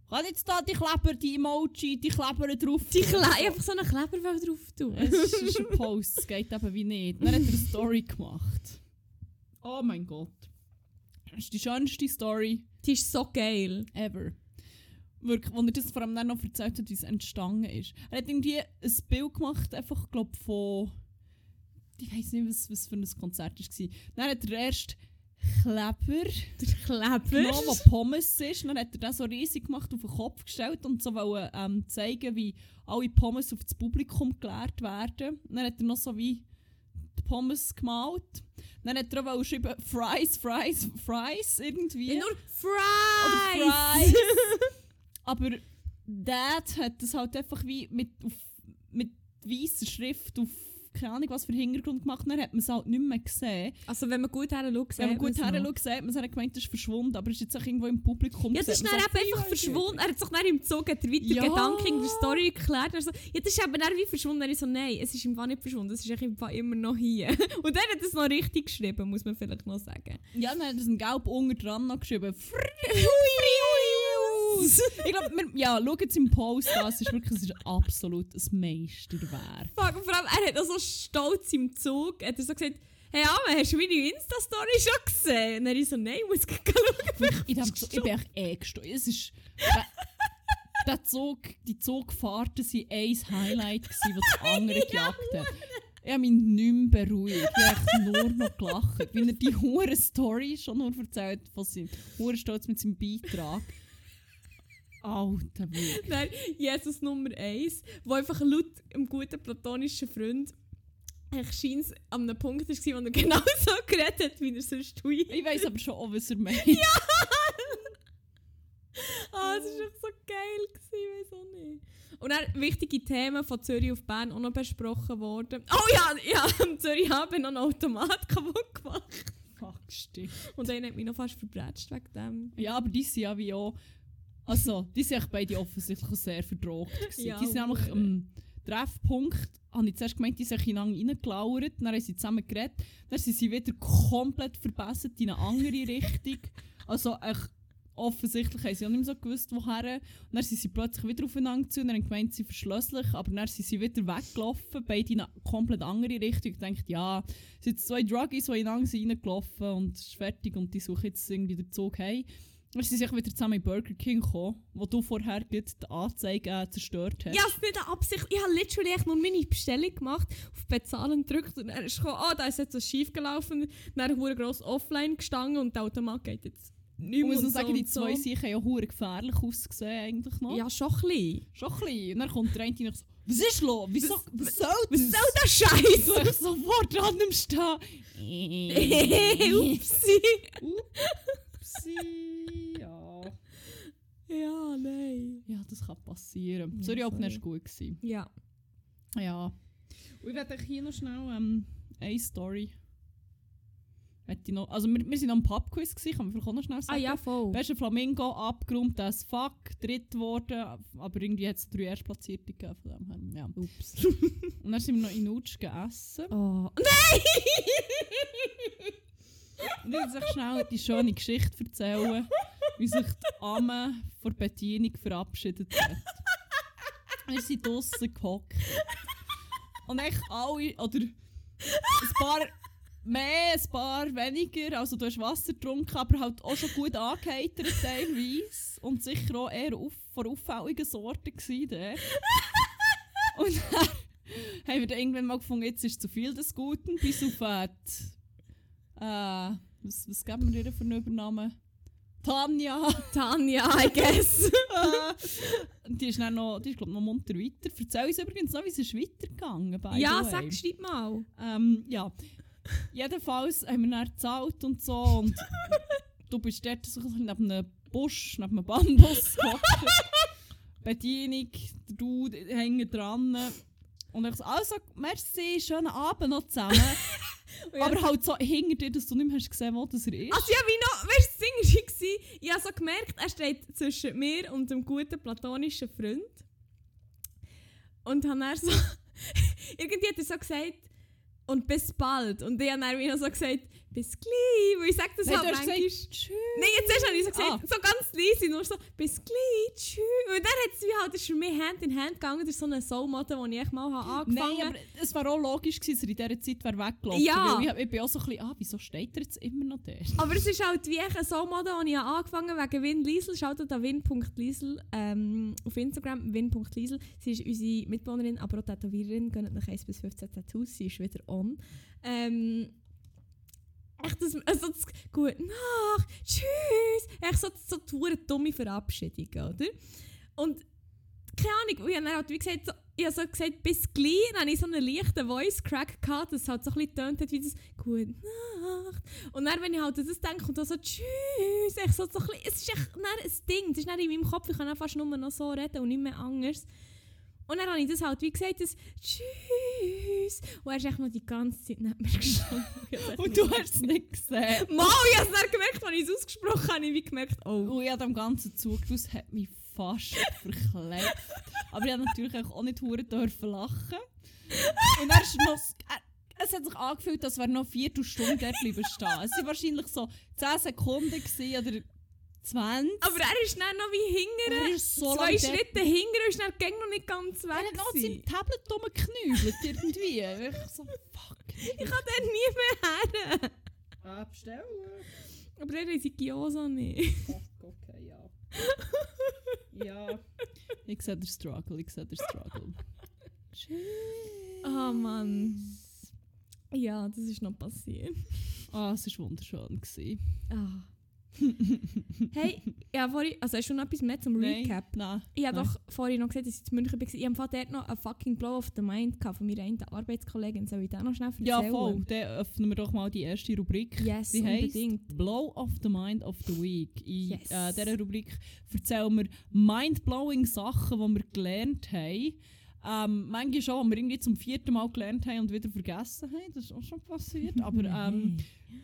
kann jetzt da die Kleber, die Emoji, die Kleber drauf Die tun?" Kle So. einfach so einen Kleber drauf tun. Es ist, ist ein Post, es geht eben wie nicht. Dann hat er eine Story gemacht. Oh mein Gott. Das ist die schönste Story Die ist so geil. ever. Wirklich, wo er das vor allem dann noch erzählt hat, wie es entstanden ist. Er hat irgendwie ein Bild gemacht, einfach, glaube von. Ich weiß nicht, was, was für ein Konzert es war. Dann hat er erst Kleber Der Kleber. genommen, wo Pommes ist. Dann hat er das so riesig gemacht, auf den Kopf gestellt und so wollte, ähm, zeigen, wie alle Pommes auf das Publikum geleert werden. Dann hat er noch so wie die Pommes gemalt. Dann hat er auch geschrieben, Fries, Fries, Fries irgendwie. Ja, nur Oder Fries. Aber Dad hat das halt einfach wie mit, auf, mit weißer Schrift auf keine Ahnung was für Hintergrund gemacht. Dann hat man es halt nicht mehr gesehen. also wenn man gut her schaut, Wenn man gut sieht her sieht, sieht man, es hat gemeint, es ist verschwunden, aber es ist jetzt auch irgendwo im Publikum. Ja, das sieht ist dann so, eben einfach «Ja, verschwunden. Er hat sich dann im Zug hat er weiter Ja. Gedanken in der Story erklärt. Also, ja, das ist eben dann wie verschwunden. Dann ich so, nein, es ist im Fall nicht verschwunden, es ist im Fall immer noch hier. Und dann hat er es noch richtig geschrieben, muss man vielleicht noch sagen. Ja, dann hat er ein gelb unter dran noch geschrieben. ich glaube, ja, schaut jetzt im Post an, es ist wirklich es ist absolut ein Meisterwerk. Fuck, und vor allem, er hat auch so stolz im Zug, hat er so gesagt, hey Amen, hast du meine Insta-Story schon gesehen? Und dann ich so, nein, ich muss gleich schauen. Ich, so, ich bin echt eh gestorben. Es ist. Der, Zug, die Zugfahrten waren ein Highlight, gewesen, das das andere gejagt hat. Ich habe mich nicht mehr beruhigt. Ich habe nur noch gelacht. Wenn er die hure Story schon nur erzählt von seinem hure Stolz mit seinem Beitrag. Alter Weg. Dann Jesus Nummer 1, wo einfach laut einem guten platonischen Freund ich scheint es an einem Punkt war, wo er genau so geredet hat, wie er sonst tut. Ich weiß aber schon auch, was er meint. Ah, das war echt so geil, gewesen, ich weiß auch nicht. Und dann wichtige Themen von Zürich auf Bern auch noch besprochen worden. Oh ja, ja, am Zürich haben noch einen Automat kaputt gemacht. Fuck, stimmt. Und einer hat mich noch fast verbrätscht wegen dem. Ja, aber die sind ja wie auch. Also, die sind beide offensichtlich sehr gewesen. Ja, die sind nämlich am Treffpunkt habe ich zuerst gemeint, die sind ineinander reingelauert, dann haben sie zusammen geredet, dann sind sie wieder komplett verbessert in eine andere Richtung. Also echt, offensichtlich haben sie auch nicht mehr so gewusst, woher. Und dann sind sie plötzlich wieder aufeinander zu und haben gemeint, sie verschlüsseln, aber dann sind sie wieder weggelaufen, beide in eine komplett andere Richtung. Ich dachte, ja, es sind zwei Druggies, die ineinander sind reingelaufen und es ist fertig und die suchen jetzt irgendwie den Zug heim. Dann sind sie sich wieder zusammen in Burger King gekommen, wo du vorher die Anzeige äh, zerstört hast. Ja, es ist nicht eine Absicht. Ich habe literally nur meine Bestellung gemacht, auf Bezahlen gedrückt und er ist gekommen, oh, da ist jetzt was schief gelaufen. Dann habe ich gross offline gestanden und der Automat geht jetzt nicht Ich mehr. muss noch und sagen, so die und so. zwei sind ja hure gefährlich ausgesehen eigentlich noch. Ja, schon ein bisschen. Schon ein bisschen. Und dann kommt der eine und ich so, was ist los? Wieso, Was- was soll Was das? soll der Scheiß? So, ich sofort an dem Stehen. Upsi. Upsi, ja. Ja, nein. Ja, das kann passieren. Ja, sorry, sorry. war gut. Gewesen. Ja. Ja. Und ich werde hier noch schnell ähm, eine Story. Ich Noch, also wir, wir sind am Pubquiz, gewesen, kann man vielleicht auch noch schnell Ah sagen. ja, voll. Bester Flamingo abgeräumt as fuck, dritt geworden, aber irgendwie hat es drei Erstplatzierte gegeben von dem her. Ja. Ups. Und dann sind wir noch in Utsch gegessen. Oh. Ich will euch schnell die schöne Geschichte erzählen, wie sich die Amme vor der Bedienung verabschiedet hat. Wir sind draussen gehockt. Und echt alle, oder ein paar mehr, ein paar weniger. Also du hast Wasser getrunken, aber halt auch schon gut angeheitert teilweise. Und sicher auch eher auf, von auffälligen Sorten gewesen. Und dann haben wir dann irgendwann mal gefunden, jetzt ist zu viel des Guten, bis auf die, äh, was, was geben wir ihr für einen Übernamen? Tanja! Tanja, I guess. Die ist dann noch, die ist glaub, noch munter weiter. Erzähl uns übrigens noch, wie es ist weitergegangen by ja, sag, schreib mal. Ähm, ja. Jedenfalls haben wir dann gezahlt und so und du bist dort so neben einem Busch, neben einem Bambus. Bedienung, der Dude hängen dran. Und ich so, also, merci, schönen Abend noch zusammen. Aber halt so hinter dir, dass du nicht mehr hast gesehen, wo das er ist. Also ja, wie noch, weißt du, das Ding war, ich habe so gemerkt, er steht zwischen mir und dem guten platonischen Freund. Und dann er so, irgendwie hat er so gesagt, und bis bald. Und ich habe dann wieder so gesagt, bis gleich, weil ich sage das Nein, halt du hast manchmal. gesagt, tschüss. Nein, jetzt habe ich so gesagt, Ah. so ganz leise, nur so, bis gleich, tschüss. Und dann hat es wie halt, das ist für mich Hand in Hand gegangen, durch so eine Soul-Motto, die ich mal habe angefangen Nein, habe. aber es war auch logisch gewesen, dass er in dieser Zeit wäre weggelaufen Ja. Weil ich, ich bin auch so ein bisschen, ah, wieso steht er jetzt immer noch da? Aber es ist halt wie ein Soul-Motto, die ich angefangen habe wegen Win Liesel. Schaut an win.liesel ähm, auf Instagram, win.liesel. Sie ist unsere Mitbewohnerin, aber auch Tätowiererin. Gönnt nach 1 bis 15 Tattoos, sie ist wieder on. Ähm, echt das, also das Gute Nacht, tschüss. Echt so, so hure dumme Verabschiedung, oder? Und keine Ahnung, ich habe halt wie gesagt, so, ich habe so gesagt, bis gleich, dann hatte ich so einen leichten Voice-Crack gehabt, das halt so ein bisschen tönt hat wie das «Gute Nacht». Und dann, wenn ich halt das denke, dann so «Tschüss», echt so, so ein bisschen, es ist echt ein Ding, das ist in meinem Kopf, ich kann fast nur noch so reden und nicht mehr anders. Und dann habe ich das halt wie gesagt, das «Tschüss». Und er ist echt noch die ganze Zeit neben mir gestanden. Ich hab's echt Und nicht du hast es nicht gesehen. Mal, ich habe es dann gemerkt, als ich es ausgesprochen habe, habe ich wie gemerkt, oh. Und ich habe dem Ganzen zugeschaut, es hat mich fast verklebt. Aber ich habe natürlich auch nicht hure dürfen lachen. Und er ist noch... Es hat sich angefühlt, als wäre noch eine Viertelstunde dort bleiben stehen. Es waren wahrscheinlich so 10 Sekunden gewesen, oder 20. Aber er ist dann noch wie hinter, Er ist so zwei Schritte hinter und ist dann gegen noch nicht ganz weg. er hat noch seinem Tablet rumgeknübelt irgendwie. Ich so, fuck. Ich kann den nie mehr her. Abstellen. Aber er ist Gyoza nicht. Fuck, okay, ja. ja. Ich sehe den Struggle, ich sehe den Struggle. Oh Mann. Ja, das ist noch passiert. Ah, es war wunderschön. Gewesen. Ah. hey, ja, vorhin, also hast du noch etwas mehr zum Nein, Recap? Nein. Ich habe Nein. doch vorhin noch gesagt, dass ich in München war. Ich habe dort noch einen fucking Blow of the Mind gehabt von meiner einen Arbeitskollegin. Soll ich den noch schnell erzählen? Ja, voll. Dann öffnen wir doch mal die erste Rubrik. Yes, Die heisst unbedingt. Blow of the Mind of the Week. In Yes. äh, dieser Rubrik erzählen wir mind-blowing Sachen, die wir gelernt haben. Ähm, manchmal schon, als wir irgendwie zum vierten Mal gelernt haben und wieder vergessen haben. Das ist auch schon passiert. Aber ähm,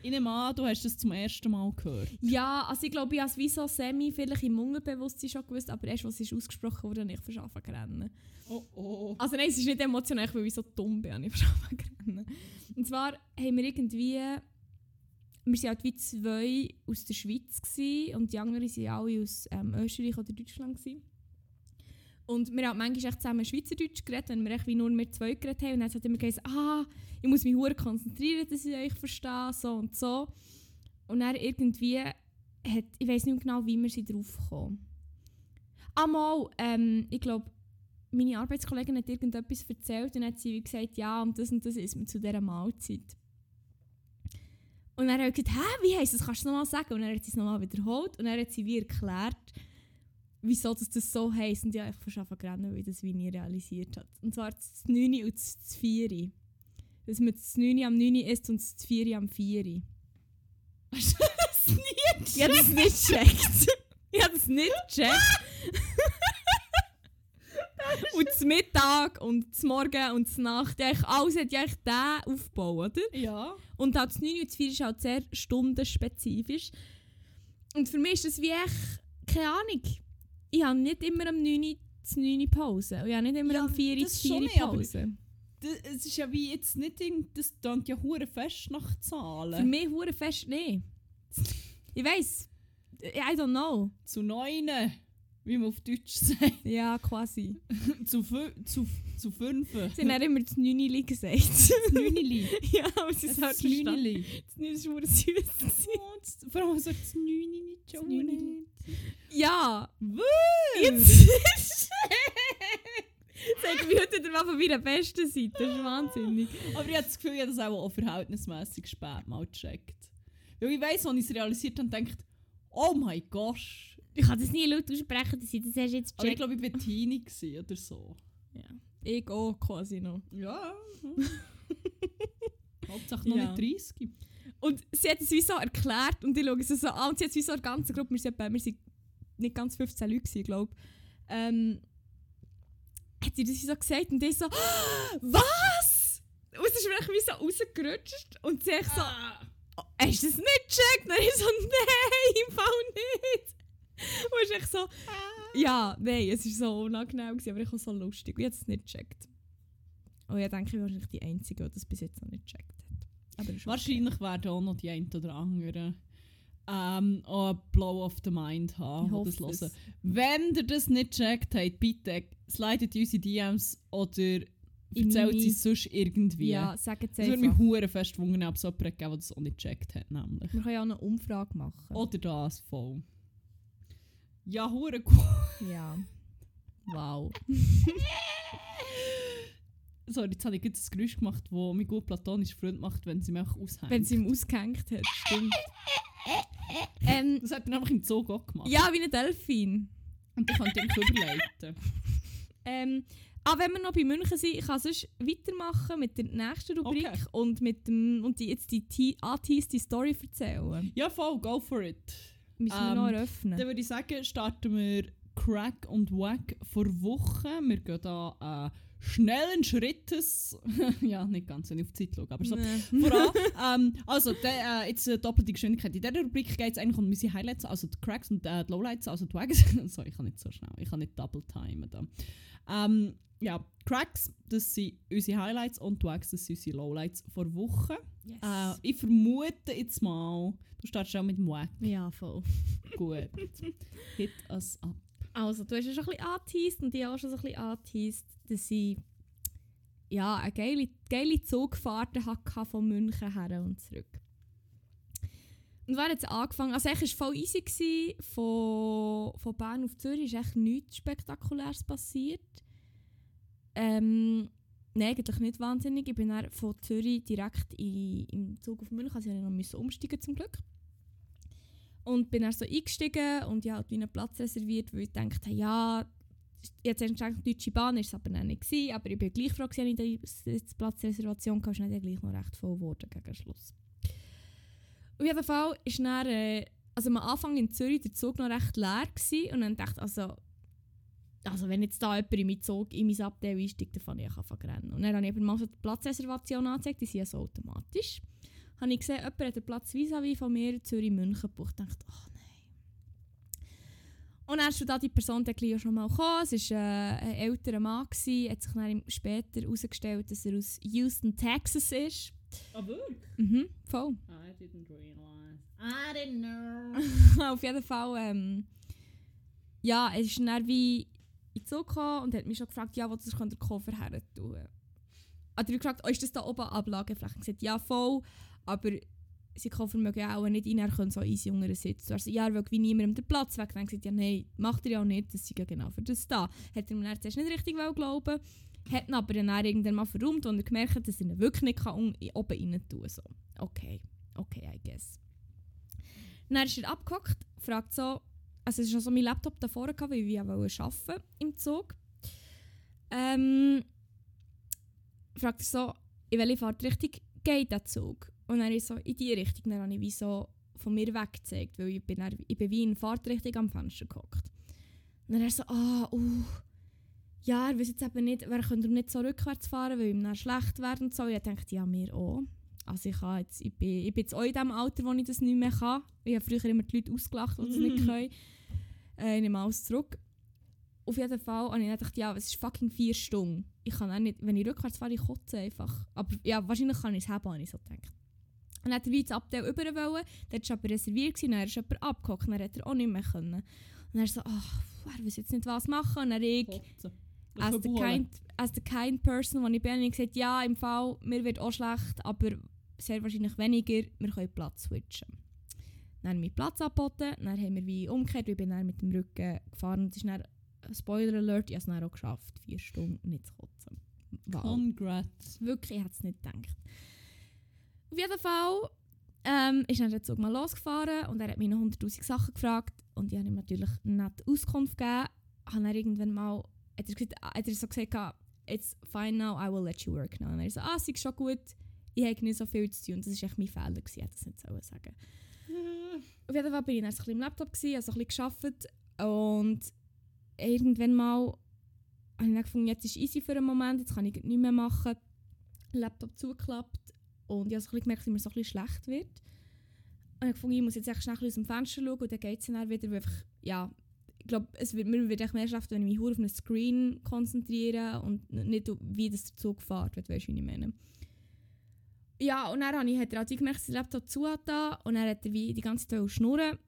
ich nehme an, du hast das zum ersten Mal gehört. Ja, also ich glaube, ich habe es wie so semi vielleicht im Unterbewusstsein schon gewusst, aber erst, was ist ausgesprochen wurde, habe ich verschaffen rennen. Oh oh. Also nein, es ist nicht emotional, weil ich so dumm bin, ich verschaffen rennen. Und zwar haben wir irgendwie... Wir waren halt wie zwei aus der Schweiz gewesen, und die anderen waren alle aus ähm, Österreich oder Deutschland. Gewesen. Und wir haben manchmal echt zusammen Schweizerdeutsch geredet, wenn wir echt wie nur wir zwei geredet haben. Und dann hat immer gesagt, ah, ich muss mich hure konzentrieren, dass ich euch verstehe, so und so. Und dann irgendwie hat, ich weiß nicht genau, wie wir sie drauf kommen. Einmal, ähm, ich glaube, meine Arbeitskollegin hat irgendetwas erzählt und hat sie gesagt, ja, und das und das ist mir zu dieser Mahlzeit. Und dann hat sie gesagt, hä, wie heisst das, kannst du es nochmal sagen? Und dann hat sie es nochmal wiederholt und dann hat sie wie erklärt, wieso das, das so heisst. Und ich habe einfach verschaffen gerannt, weil ich das wie nie realisiert hat. Und zwar das 9 und das 4. Dass man das 9 am 9 isst und das 4 am 4. Hast du das nie Ich habe das nicht gecheckt. ich habe das nicht gecheckt. und das Mittag und das Morgen und das Nacht, eigentlich alles hat ja eigentlich den Aufbau, oder? Ja. Und halt das 9 und das 4 ist halt sehr stundenspezifisch. Und für mich ist das wie echt, keine Ahnung, ich habe nicht immer am 9 das 9 Pause. Und ich habe nicht immer Ja, am 4 das das schon 4 nicht, aber- Pause. Das, es ist ja wie jetzt nicht, irgend- das klingt ja hure fest nach Für Zahlen. mich hure fest, nee. Ich weiß, I don't know. Zu neunen, wie man auf Deutsch sagt. Ja, quasi. zu, fü zu, zu fünfen. Sie haben immer das 9 gesagt. Das Neunili. ja, aber sie Das ist halt verstanden. Neunili. Das 9 ist hure süß. das- Vor allem so das Das. Neunili. Ja, Jetzt! jetzt. Sag mir heute mal von meiner besten Seite. Das ist wahnsinnig. Aber ich habe das Gefühl, ich habe das auch, auch verhältnismäßig spät mal gecheckt. Weil ich weiss, als ich es realisiert habe, denkt, oh mein Gott. Ich kann das nie laut aussprechen, dass ich das hast jetzt Aber ich gecheckt. glaube, ich war Teenie oder so. Ja. Ich auch quasi noch. Ja. Hauptsache noch Ja. nicht 30. Und sie hat es wie so erklärt und ich schaue sie so an und sie hat es wie so eine ganze Gruppe, wir sind nicht ganz 15 Leute glaube ich. Ähm, hat sie das wie so gesagt und ich so, «Was?» Und es ist mir echt wie so rausgerutscht und sie so, «Oh, «Hast du das nicht gecheckt?» Und ich so, «Nein, im Fall nicht!» Und es ist echt so, ja, nein, es war so unangenehm, gewesen, aber ich war so lustig. Und ich habe es nicht gecheckt. Und ich denke, ich bin wahrscheinlich die Einzige, die das bis jetzt noch nicht gecheckt ist okay. Wahrscheinlich werden auch noch die ein oder anderen ähm, auch ein Blow of the Mind haben, Ich das hören. es. Wenn ihr das nicht checkt habt, bitte slidet unsere DMs oder erzählt es sonst irgendwie. Ja, sag jetzt Das würde mich einfach. hure fest wundern, ob es jemanden gegeben der das auch nicht gecheckt hat. Nämlich. Wir können ja auch eine Umfrage machen. Oder das voll. Ja, hure cool. Ja. Wow. Sorry, jetzt habe ich gerade das Geräusch gemacht, das mein gut platonischer Freund macht, wenn sie mich aushängt. Wenn sie ihm ausgehängt hat, stimmt. ähm, das hat er einfach im Zug auch gemacht. ja, wie ein Delfin. Und ich kann den überleiten. Ähm, ah, wenn wir noch bei München sind, ich kann sonst weitermachen mit der nächsten Rubrik Okay. und mit dem und die, jetzt die T- anteaste Story erzählen. Ja, voll, go for it. Müssen wir Ähm, noch eröffnen. Dann würde ich sagen, starten wir Crack und Wack vor Wochen. Wir gehen da äh, schnellen Schrittes. ja, nicht ganz, wenn ich auf die Zeit schaue, aber so. Nee. Voran. ähm, also, der, äh, jetzt äh, doppelte Geschwindigkeit. In dieser Rubrik geht es eigentlich um unsere Highlights, also die Cracks und äh, die Lowlights, also die Wags. Sorry, ich kann nicht so schnell, ich kann nicht double timen da. Ähm, ja, Cracks, das sind unsere Highlights und die Wags, das sind unsere Lowlights vor Wochen. Yes. Äh, ich vermute jetzt mal, du startest auch mit dem Wack. ja, voll. Gut. Hit us up. Also, du hast ja schon ein bisschen angeteased und ich auch schon so ein bisschen angeteased, dass ich ja, eine geile, geile Zugfahrt hatte von München her und zurück. Und wer hat jetzt angefangen? Also, war es voll easy. Von, von Bern auf Zürich ist nichts Spektakuläres passiert. Ähm, Nein, eigentlich nicht wahnsinnig. Ich bin dann von Zürich direkt in, im Zug auf München. Also ich musste noch umsteigen zum Glück. Und bin dann so eingestiegen und habe halt einen Platz reserviert, weil ich dachte, ja, jetzt die Deutsche Bahn, ist es aber nicht gewesen, aber ich bin gleich froh, dass ich die Platzreservation hatte, ist dann gleich noch recht voll geworden gegen Schluss. Auf jeden Fall ist dann, äh, also am Anfang in Zürich der Zug noch recht leer gewesen, und dann dachte also also wenn jetzt da jemand in meinen Zug, in mein Abteil einsteigt, dann fange ich an rennen. Und dann habe ich mal so die Platzreservation angezeigt, die sind ja so automatisch. Habe ich gesehen, jemand hat den Platz vis-à-vis von mir, Zürich-München gebucht. Dachte, oh. Und dann ist da die Person ja schon mal gekommen. Es war äh, ein älterer Mann, gewesen, hat sich dann später herausgestellt, dass er aus Houston, Texas ist. Ah, wirklich? Mhm, voll. I didn't realize. I didn't know. Auf jeden Fall, ähm, ja, er ist dann wie in Zug gekommen und hat mich schon gefragt, ja, wo das kann der Koffer her tun. Hat er gefragt, oh, ist das da oben Ablagefläche? Ich gesagt, ja, voll, aber sie Koffer mögen ja auch nicht rein, er können so easy unter sitzen. Also, ja, er will wie niemandem den Platz weg. Dann gesagt, ja, nein, macht er ja auch nicht, das ist ja genau für das da. Hat er mir dann zuerst nicht richtig glauben hat ihn aber dann irgendwann mal verräumt und er gemerkt hat, dass er ihn wirklich nicht kann oben rein tun. So. Okay, okay, I guess. Dann ist er abgehockt, fragt so, also es war so mein Laptop davor, weil ich ja arbeiten im Zug. Ähm, fragt er so, in welche Fahrtrichtung geht der Zug? Und dann ist so in die Richtung, dann habe ich wie so von mir weggezeigt, weil ich bin, dann, ich bin wie in Fahrtrichtung am Fenster gehockt. Und dann er so, ah, uh, ja, er weiß jetzt eben nicht, wer könnte nicht so rückwärts fahren, weil ihm dann schlecht werden und so. Ich dachte, ja, mir auch. Also ich, jetzt, ich, bin, ich bin jetzt auch in dem Alter, wo ich das nicht mehr kann. Ich habe früher immer die Leute ausgelacht, die das nicht können. Äh, ich nehme alles zurück. Auf jeden Fall habe ich gedacht, ja, es ist fucking vier Stunden. Ich kann auch nicht, wenn ich rückwärts fahre, ich kotze einfach. Aber ja, wahrscheinlich kann ich es haben, habe ich so gedacht. Und dann hat er wie das Abteil über wollen, dort war aber reserviert, dann ist jemand abgehockt, dann hat er auch nicht mehr können. Und er so, ach, er weiß jetzt nicht was machen. Und dann ich, als the, kind, as the kind person, wo ich bin, habe ich gesagt, ja, im Fall, mir wird auch schlecht, aber sehr wahrscheinlich weniger, wir können Platz switchen. Dann haben wir Platz angeboten, dann haben wir wie umgekehrt, ich bin dann mit dem Rücken gefahren. Es ist dann, Spoiler Alert, ich habe es dann auch geschafft, vier Stunden nicht zu kotzen. Wow. Congrats. Wirklich, ich hätte es nicht gedacht. Auf jeden Fall ähm, ist dann der Zug mal losgefahren und er hat mich noch 100'000 Sachen gefragt und ich habe ihm natürlich nicht Auskunft gegeben. Habe dann irgendwann mal, hat er, gesagt, hat er so gesagt, it's fine now, I will let you work now. Und er so, ah, es ist schon gut, ich habe nicht so viel zu tun. Das war echt mein Fehler, gewesen, ich hätte das nicht so sagen Auf jeden Fall war ich dann ein bisschen im Laptop, gewesen, also ein bisschen gearbeitet und irgendwann mal habe ich dann gefunden, jetzt ist easy für einen Moment, jetzt kann ich nichts mehr machen. Laptop zugeklappt und ich habe so gemerkt, dass mir so ein schlecht wird. Und ich gefunden, ich muss jetzt echt schnell aus dem Fenster schauen und dann geht es dann wieder, einfach, ja, ich glaube, es wird, mir wird echt mehr schlecht, wenn ich mich auf einen Screen konzentriere und nicht wie das der Zug fährt, weißt du, wie ich meine. Ja, und dann ich, hat er halt gemerkt, dass der Laptop zu hat und dann hat er wie die ganze Zeit schnurren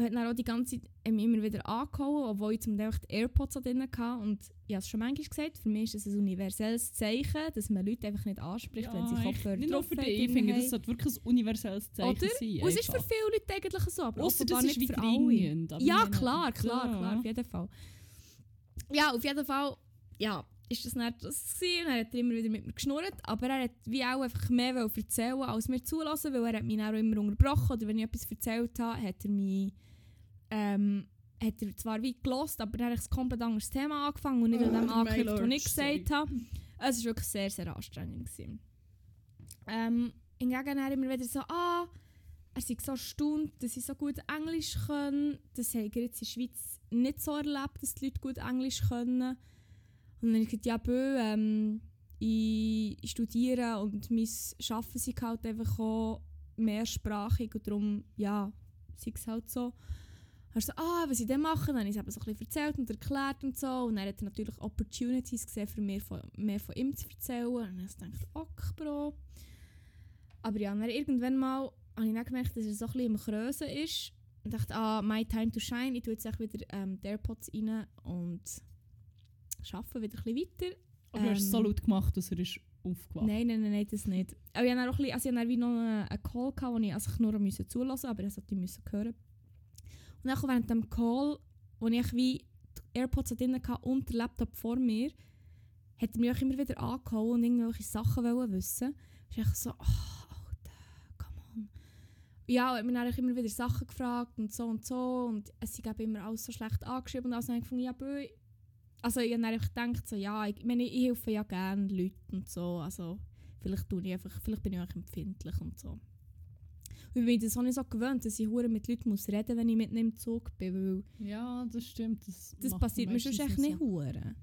hat dann auch die ganze Zeit immer wieder angehauen, obwohl ich zum Teil die AirPods drin hatte. Und ich habe es schon manchmal gesagt, für mich ist es ein universelles Zeichen, dass man Leute einfach nicht anspricht, ja, wenn sie Kopfhörer nicht drauf haben. Ich finde, das sollte wirklich ein universelles Zeichen Oder? sein. Und es ist für viele Leute eigentlich so, aber Ausser das ist nicht für alle. Ja, klar, klar, klar, auf jeden Fall. Ja, auf jeden Fall, ja, ist das nicht das gewesen. Er hat immer wieder mit mir geschnurrt, aber er hat wie auch einfach mehr erzählen als mir zulassen, weil er hat mich auch immer unterbrochen oder wenn ich etwas erzählt habe, hat er mich ähm, hat er zwar wie gelost, aber dann hat er ein komplett anderes Thema angefangen und nicht oh, an dem angeknüpft, was ich gesagt habe. Es war wirklich sehr, sehr anstrengend. Gewesen. Ähm, hingegen hat er immer wieder so, ah, er sei so erstaunt, dass ich so gut Englisch können. Das haben wir jetzt in der Schweiz nicht so erlebt, dass die Leute gut Englisch können. Und dann habe ich gesagt, ja, bö, ähm, ich, studiere und mein Arbeiten sind halt einfach auch mehrsprachig und darum, ja, sei es halt so. Er so, ah, was ich dann mache, dann habe ich es eben so ein bisschen erzählt und erklärt und so. Und dann hat natürlich Opportunities gesehen, für mehr von, mehr von ihm zu erzählen. Und dann habe ich ok, Bro. Aber ja, dann irgendwann mal habe ich dann gemerkt, dass er so ein bisschen im Krösen ist. Und dachte, ah, my time to shine. Ich tue jetzt wieder ähm, die AirPods rein und arbeite wieder ein bisschen weiter. Aber ähm, hast du so laut gemacht, dass er ist aufgewacht Nein, nein, nein, das nicht. Aber ich hatte auch ein bisschen, also ich hatte wie noch einen, Call, gehabt, wo ich also nur musste zulassen aber ich sollte müssen hören. Und dann während dem Call, wo ich wie die AirPods drin hatte und der Laptop vor mir, hat er mich auch immer wieder angehauen und irgendwelche Sachen wissen. Ich war so, oh, Alter, come on. Ja, er hat mich dann immer wieder Sachen gefragt und so und so und es sind immer alles so schlecht angeschrieben und alles. Und dann habe ich gedacht, ja, also ich habe einfach gedacht, so, ja, ich, meine, ich helfe ja gerne Leuten und so, also vielleicht, tue ich einfach, vielleicht bin ich auch empfindlich und so. Und ich bin das auch nicht so gewöhnt, dass ich hure mit Leuten muss reden wenn ich mit einem Zug bin, weil Ja, das stimmt. Das, das passiert mir schon echt nicht hure.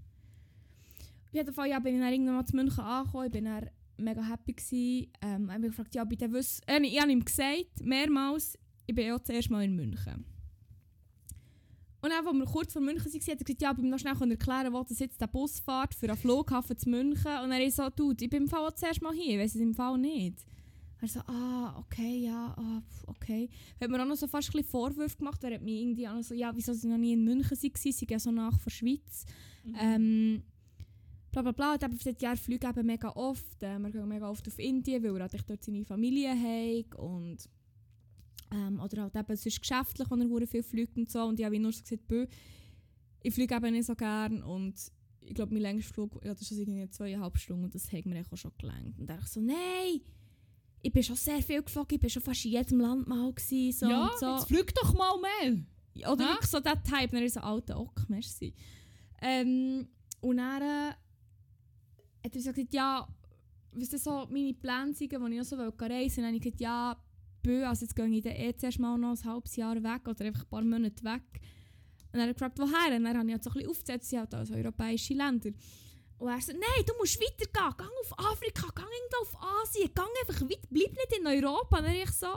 Auf jeden Fall ja, bin ich dann irgendwann mal zu München angekommen, ich bin dann mega happy gewesen. Ähm, ich habe mich gefragt, ja, bitte wissen, äh, ich habe ihm gesagt, mehrmals, ich bin ja auch zuerst mal in München. Und dann, als wir kurz vor München waren, hat er gesagt, ja, ich noch schnell erklären, wo das jetzt der Bus fährt für einen Flughafen zu München. Und er ist so, du, ich bin im Fall auch zuerst mal hier, ich weiß es im Fall nicht. Er so, ah, okay, ja, ah, okay. Hat mir auch noch so fast ein bisschen Vorwürfe gemacht. Er hat mich irgendwie auch noch so, ja, wieso sie noch nie in München waren, sie sind ja so nach von der Schweiz. Mhm. Ähm, bla bla bla. Und eben seit Jahren fliegen eben mega oft. Äh, wir gehen mega oft auf Indien, weil er halt dort seine Familie hat. Und, ähm, oder halt eben sonst geschäftlich, wenn er viel fliegt und so. Und ich habe nur so gesagt, «Bö, ich fliege eben nicht so gern. Und ich glaube, mein längster Flug, ja, das ist irgendwie zweieinhalb Stunden und das hat mir auch schon gelangt. Und dann ich so, nein! Ich bin schon sehr viel geflogen, ich bin schon fast in jedem Land mal gewesen, so ja, und so. jetzt flieg doch mal mehr. Oder Hä? wirklich so der Type, dann ist so alter Ock, merci. Ähm, und dann äh, hat er so gesagt, ja, was das so meine Pläne sind, wo ich noch so reisen wollte. Und dann habe ich gesagt, ja, bö, also jetzt gehe ich dann eh zuerst mal noch ein halbes Jahr weg oder einfach ein paar Monate weg. Und dann hat er gefragt, woher? Und dann habe ich halt so ein bisschen aufgezählt, sie halt also europäische Länder. Und er so, nein, du musst weitergehen, geh auf Afrika, geh irgendwo auf Asien, geh einfach weit, bleib nicht in Europa. Und dann habe ich so,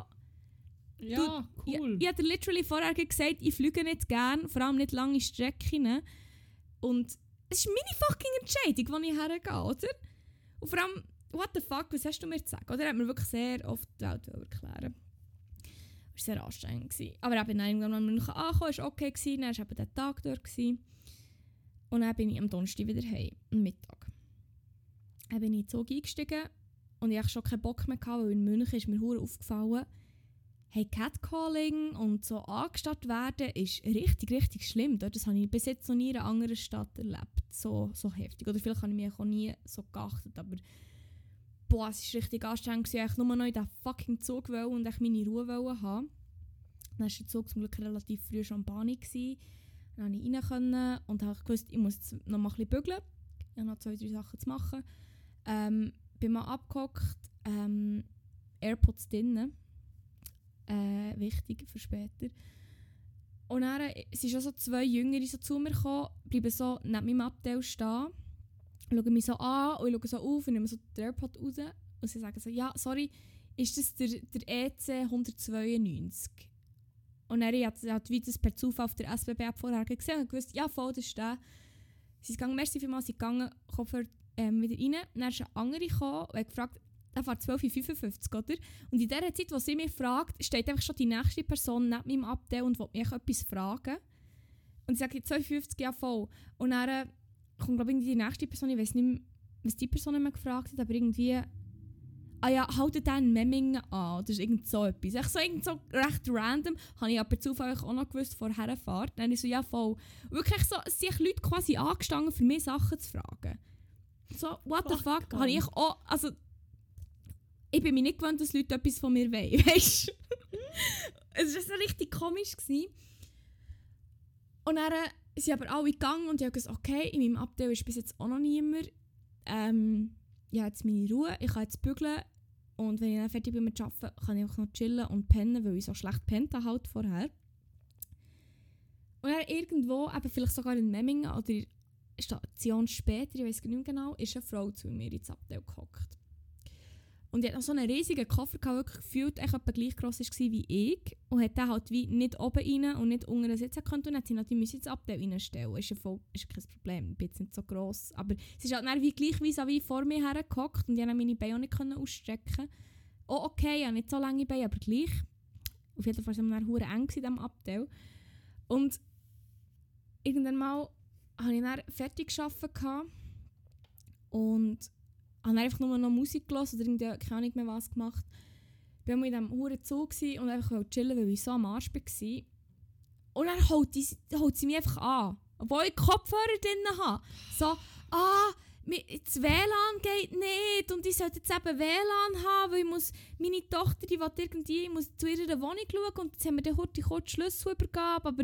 Ja, cool. ich, ich hatte literally vorher gesagt, ich fliege nicht gern, vor allem nicht lange Strecken. Und es ist meine fucking Entscheidung, wo ich hergehe, oder? Und vor allem, what the fuck, was hast du mir zu sagen? Oder er hat mir wirklich sehr oft die Welt erklären. Das war sehr anstrengend. Gewesen. Aber eben dann irgendwann in München angekommen, war okay. Gewesen. Dann war eben der Tag dort. Gewesen. Und dann bin ich am Donnerstag wieder heim, am Mittag. Dann bin ich in den Zug eingestiegen und ich hatte schon keinen Bock mehr, gehabt, weil in München ist mir hure aufgefallen, hey, Catcalling und so angestattet werden ist richtig, richtig schlimm. Das habe ich bis jetzt noch nie in einer anderen Stadt erlebt. So, so heftig. Oder vielleicht habe ich mich auch nie so geachtet, aber boah, es war richtig anstrengend. gewesen. Ich nur noch in diesen fucking Zug wollen und ich meine Ruhe wollen haben. Dann war der Zug zum Glück relativ früh schon Bahn. gewesen. Dann konnte ich rein und habe gewusst, ich muss jetzt noch mal ein bisschen bügeln. Ich habe noch zwei, drei Sachen zu machen. Ähm, bin mal abgehockt, ähm, AirPods drinnen. Äh, wichtig für später. Und dann sind schon so zwei Jüngere so zu mir gekommen, bleiben so neben meinem Abteil stehen, schauen mich so an und ich schaue so auf und nehme so den AirPod raus und sie sagen so, ja, sorry, ist das der, der EC 192? Und dann hat hat wie das per Zufall auf der SBB-App vorher gesehen und gewusst, ja, voll, das ist der. Sie sind gegangen, merci vielmals, sie sind gegangen, Koffer ähm, wieder rein. Dann ist eine andere gekommen und hat gefragt, der fährt 12.55 oder? Und in der Zeit, wo sie mich fragt, steht einfach schon die nächste Person neben meinem Abteil und will mich etwas fragen. Und sie sagt, 12.50 ja voll. Und dann äh, kommt, glaube ich, die nächste Person, ich weiß nicht mehr, was die Person mir gefragt hat, aber irgendwie, ah ja, haltet den Memmingen an, oder ist irgend so etwas. Echt so, irgend so recht random, habe ich aber zufällig auch noch gewusst vor Herrenfahrt. Dann ich so, ja voll. Wirklich so, es sind Leute quasi angestanden, für mich Sachen zu fragen. So, what the Fuck, fuck, habe ich auch, also, ich bin mir nicht gewöhnt, dass Leute etwas von mir wollen, weißt du? es war so richtig komisch. Gewesen. Und dann sind aber alle gegangen und ich habe gesagt, okay, in meinem Abteil ist bis jetzt auch noch niemand. Ähm, ich habe jetzt meine Ruhe, ich kann jetzt bügeln und wenn ich dann fertig bin mit Arbeiten, kann ich einfach noch chillen und pennen, weil ich so schlecht pennt halt vorher. Und dann irgendwo, eben vielleicht sogar in Memmingen oder in Station später, ich weiß nicht genau, ist eine Frau zu mir ins Abteil gehockt. Und die hat noch so einen riesigen Koffer gehabt, wirklich gefühlt etwa gleich gross war wie ich. Und hat den halt wie nicht oben rein und nicht unten sitzen können. Und hat sie natürlich müssen ins Abteil reinstellen. Ist ja voll, ist kein Problem, ich bin jetzt nicht so gross. Aber sie ist halt dann wie gleich wie, wie vor mir hergehockt und ich konnte meine Beine auch nicht ausstrecken. Oh okay, ich habe nicht so lange Beine, aber gleich. Auf jeden Fall waren wir dann eng in diesem Abteil. Und irgendwann mal habe ich dann fertig gearbeitet und habe einfach nur noch Musik gehört oder irgendwie keine Ahnung mehr was gemacht. Ich war in diesem Zug gewesen und einfach chillen, weil ich so am Arsch war. Und dann holt, die, holt sie mich einfach an, obwohl ich Kopfhörer drin habe. So, ah, das WLAN geht nicht und ich sollte jetzt eben WLAN haben, weil ich muss, meine Tochter, die will irgendwie, ich muss zu ihrer Wohnung schauen und jetzt haben wir dann heute kurz Schlüsselübergabe, aber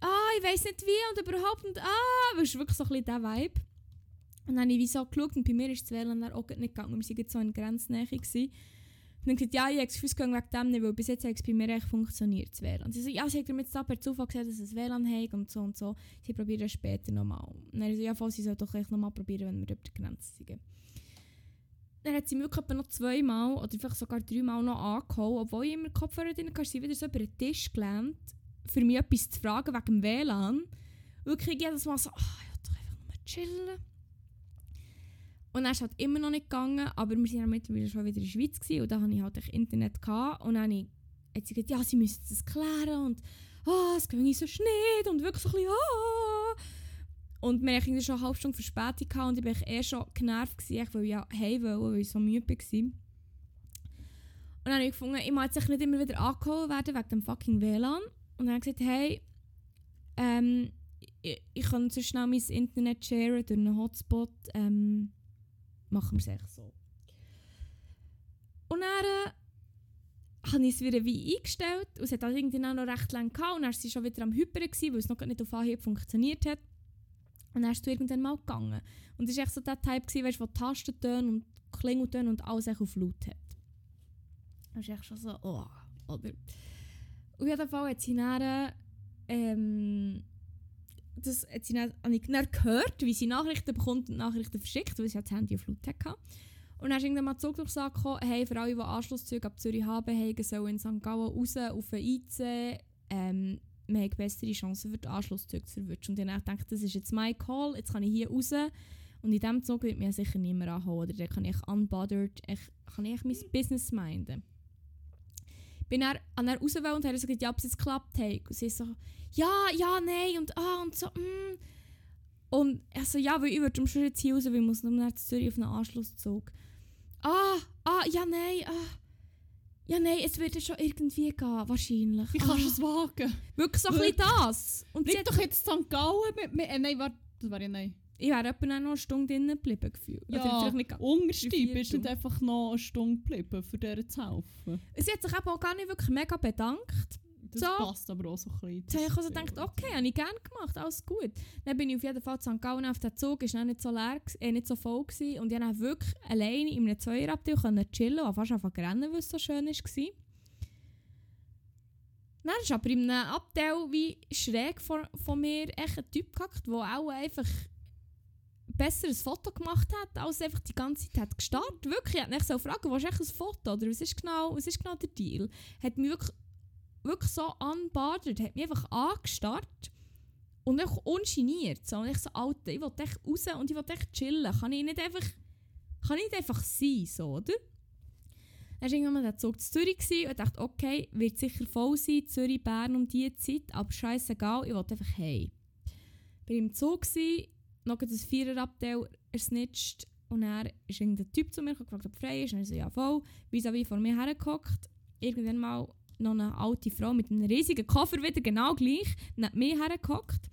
ah, ich weiß nicht wie und überhaupt und ah, das ist wirklich so ein bisschen der Vibe. Und dann habe ich so geschaut und bei mir ist das WLAN auch nicht gegangen, wir waren so in Grenznähe. Gewesen. Und dann gesagt, ja, ich habe das Gefühl, es wegen dem nicht, weil bis jetzt hat es bei mir echt funktioniert, das WLAN. Sie so, ja, sie hat mir jetzt da per Zufall gesagt, dass es WLAN hat und so und so. Sie probieren es später nochmal. Und dann so, ja, voll, sie soll doch echt nochmal probieren, wenn wir über die Grenze sind. Dann hat sie mir wirklich noch zweimal oder vielleicht sogar dreimal noch angehauen, obwohl ich immer Kopfhörer drin hatte, sie wieder so über den Tisch gelehnt, für mich etwas zu fragen wegen dem WLAN. Wirklich jedes Mal so, ah, ich will doch einfach nur chillen. Und dann ist es halt immer noch nicht gegangen, aber wir waren ja mittlerweile schon wieder in der Schweiz gewesen, und da hatte ich halt Internet. Gehabt, und dann hat sie gesagt, ja, sie müssen das klären und ah, es ging so nicht und wirklich so ein bisschen ah. Und wir hatten schon eine halbe Stunde Verspätung gehabt, und ich war eh schon genervt, gewesen, weil ich ja heim wollte, weil ich so müde war. Und dann habe ich gefunden, ich muss jetzt nicht immer wieder angeholt werden wegen dem fucking WLAN. Und dann habe ich gesagt, hey, ähm, ich, ich kann so schnell mein Internet sharen durch einen Hotspot. Ähm, machen wir es echt so. Und dann äh, habe ich es wieder wie eingestellt und es hat halt irgendwie noch recht lange gehabt und dann war sie schon wieder am Hyperen, weil es noch nicht auf Anhieb funktioniert hat. Und dann ist es irgendwann mal gegangen. Und es war echt so der Type, gewesen, weißt, wo Tastentöne und Klingeltöne und alles auf Laut hat. Das ist echt schon so, oh, oder? Auf jeden Fall hat sie dann, ähm, das hat sie dann, habe ich dann gehört, wie sie Nachrichten bekommt und Nachrichten verschickt, weil sie ja das Handy auf Laut hatte. Und dann ist irgendwann mal Zugdurchsage gekommen, hey, für alle, die Anschlusszüge ab Zürich haben, haben, sollen in St. Gallen raus auf den IC. Ähm, wir haben bessere Chancen für die Anschlusszüge zu verwischen. Und ich habe gedacht, das ist jetzt mein Call, jetzt kann ich hier raus. Und in diesem Zug wird mir sicher niemand anholen. Oder dann kann ich unbothered, ich, kann ich mein Business minden. Bin dann, an er raus und habe gesagt, ja, ob es jetzt geklappt hat. Und sie so, ja, ja, nein und ah und so, mm. Und er so, ja, weil ich würde schon jetzt hier raus, weil ich muss noch nach Zürich auf einen Anschlusszug. Ah, ah, ja, nein, ah. Ja, nein, es wird ja schon irgendwie gehen, wahrscheinlich. Wie kannst du ah. es wagen? Wirklich so ein bisschen das. Und Bleib doch jetzt St. Gallen mit mir. Äh, nein, warte, das war ja nein. Ich wäre etwa noch eine Stunde drinnen geblieben gefühlt. Ja, nicht ganz. unterste drei bist du nicht einfach noch eine Stunde geblieben, für der zu helfen. Sie hat sich eben auch gar nicht wirklich mega bedankt. Das So. passt aber auch so ein bisschen. Jetzt habe ich also gedacht, okay, habe ich gerne gemacht, alles gut. Dann bin ich auf jeden Fall in St. Gallen auf den Zug, ist nicht so leer, äh, nicht so voll gewesen, und ich konnte wirklich alleine in einem Zweierabteil können chillen und fast einfach rennen, weil es so schön war. Dann ist aber in einem Abteil wie schräg vor, von mir echt ein Typ gehackt, der auch einfach besser ein Foto gemacht hat, als einfach die ganze Zeit hat gestartet. Wirklich, ich wollte so fragen, was ist echt ein Foto oder was ist genau, was ist genau der Deal? Hat mich wirklich, wirklich so unbothered, hat mich einfach angestarrt und einfach ungeniert. So. Und ich so, Alter, ich will echt raus und ich will echt chillen. Kann ich nicht einfach, kann ich nicht einfach sein, so, oder? Dann war irgendwann der Zug zu Zürich und ich dachte, okay, wird sicher voll sein, Zürich, Bern um diese Zeit, aber scheißegal, ich wollte einfach hey. Bin im Zug noch ein Viererabteil ersnitcht und er ist irgendein Typ zu mir gefragt, ob er frei ist. Und ich so, ja voll, vis-à-vis vor mir hergehockt. Irgendwann mal noch eine alte Frau mit einem riesigen Koffer wieder genau gleich neben mir hergehockt.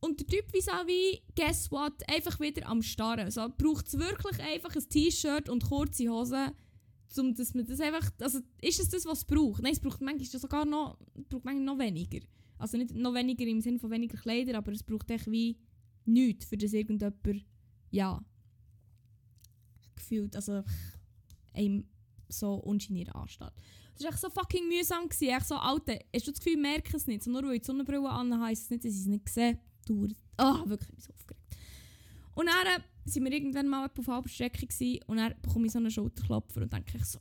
Und der Typ vis-à-vis, guess what, einfach wieder am Starren. So, braucht es wirklich einfach ein T-Shirt und kurze Hosen, um dass man das einfach, also ist es das, was es braucht? Nein, es braucht manchmal sogar noch, braucht manchmal noch weniger. Also nicht noch weniger im Sinne von weniger Kleider, aber es braucht echt wie nichts, für das irgendjemand, ja, gefühlt, also einem so ungeniert ansteht. Das war echt so fucking mühsam. Gewesen. Echt so, Alter, hast du das Gefühl, merke es nicht? So, nur weil ich die Sonnenbrille an heisst es nicht, dass ich es nicht sehe. Ah, wirklich, ich bin so aufgeregt. Und dann äh, sind wir irgendwann mal auf halber Strecke gewesen, und dann bekomme ich so einen Schulterklopfer und denke ich so,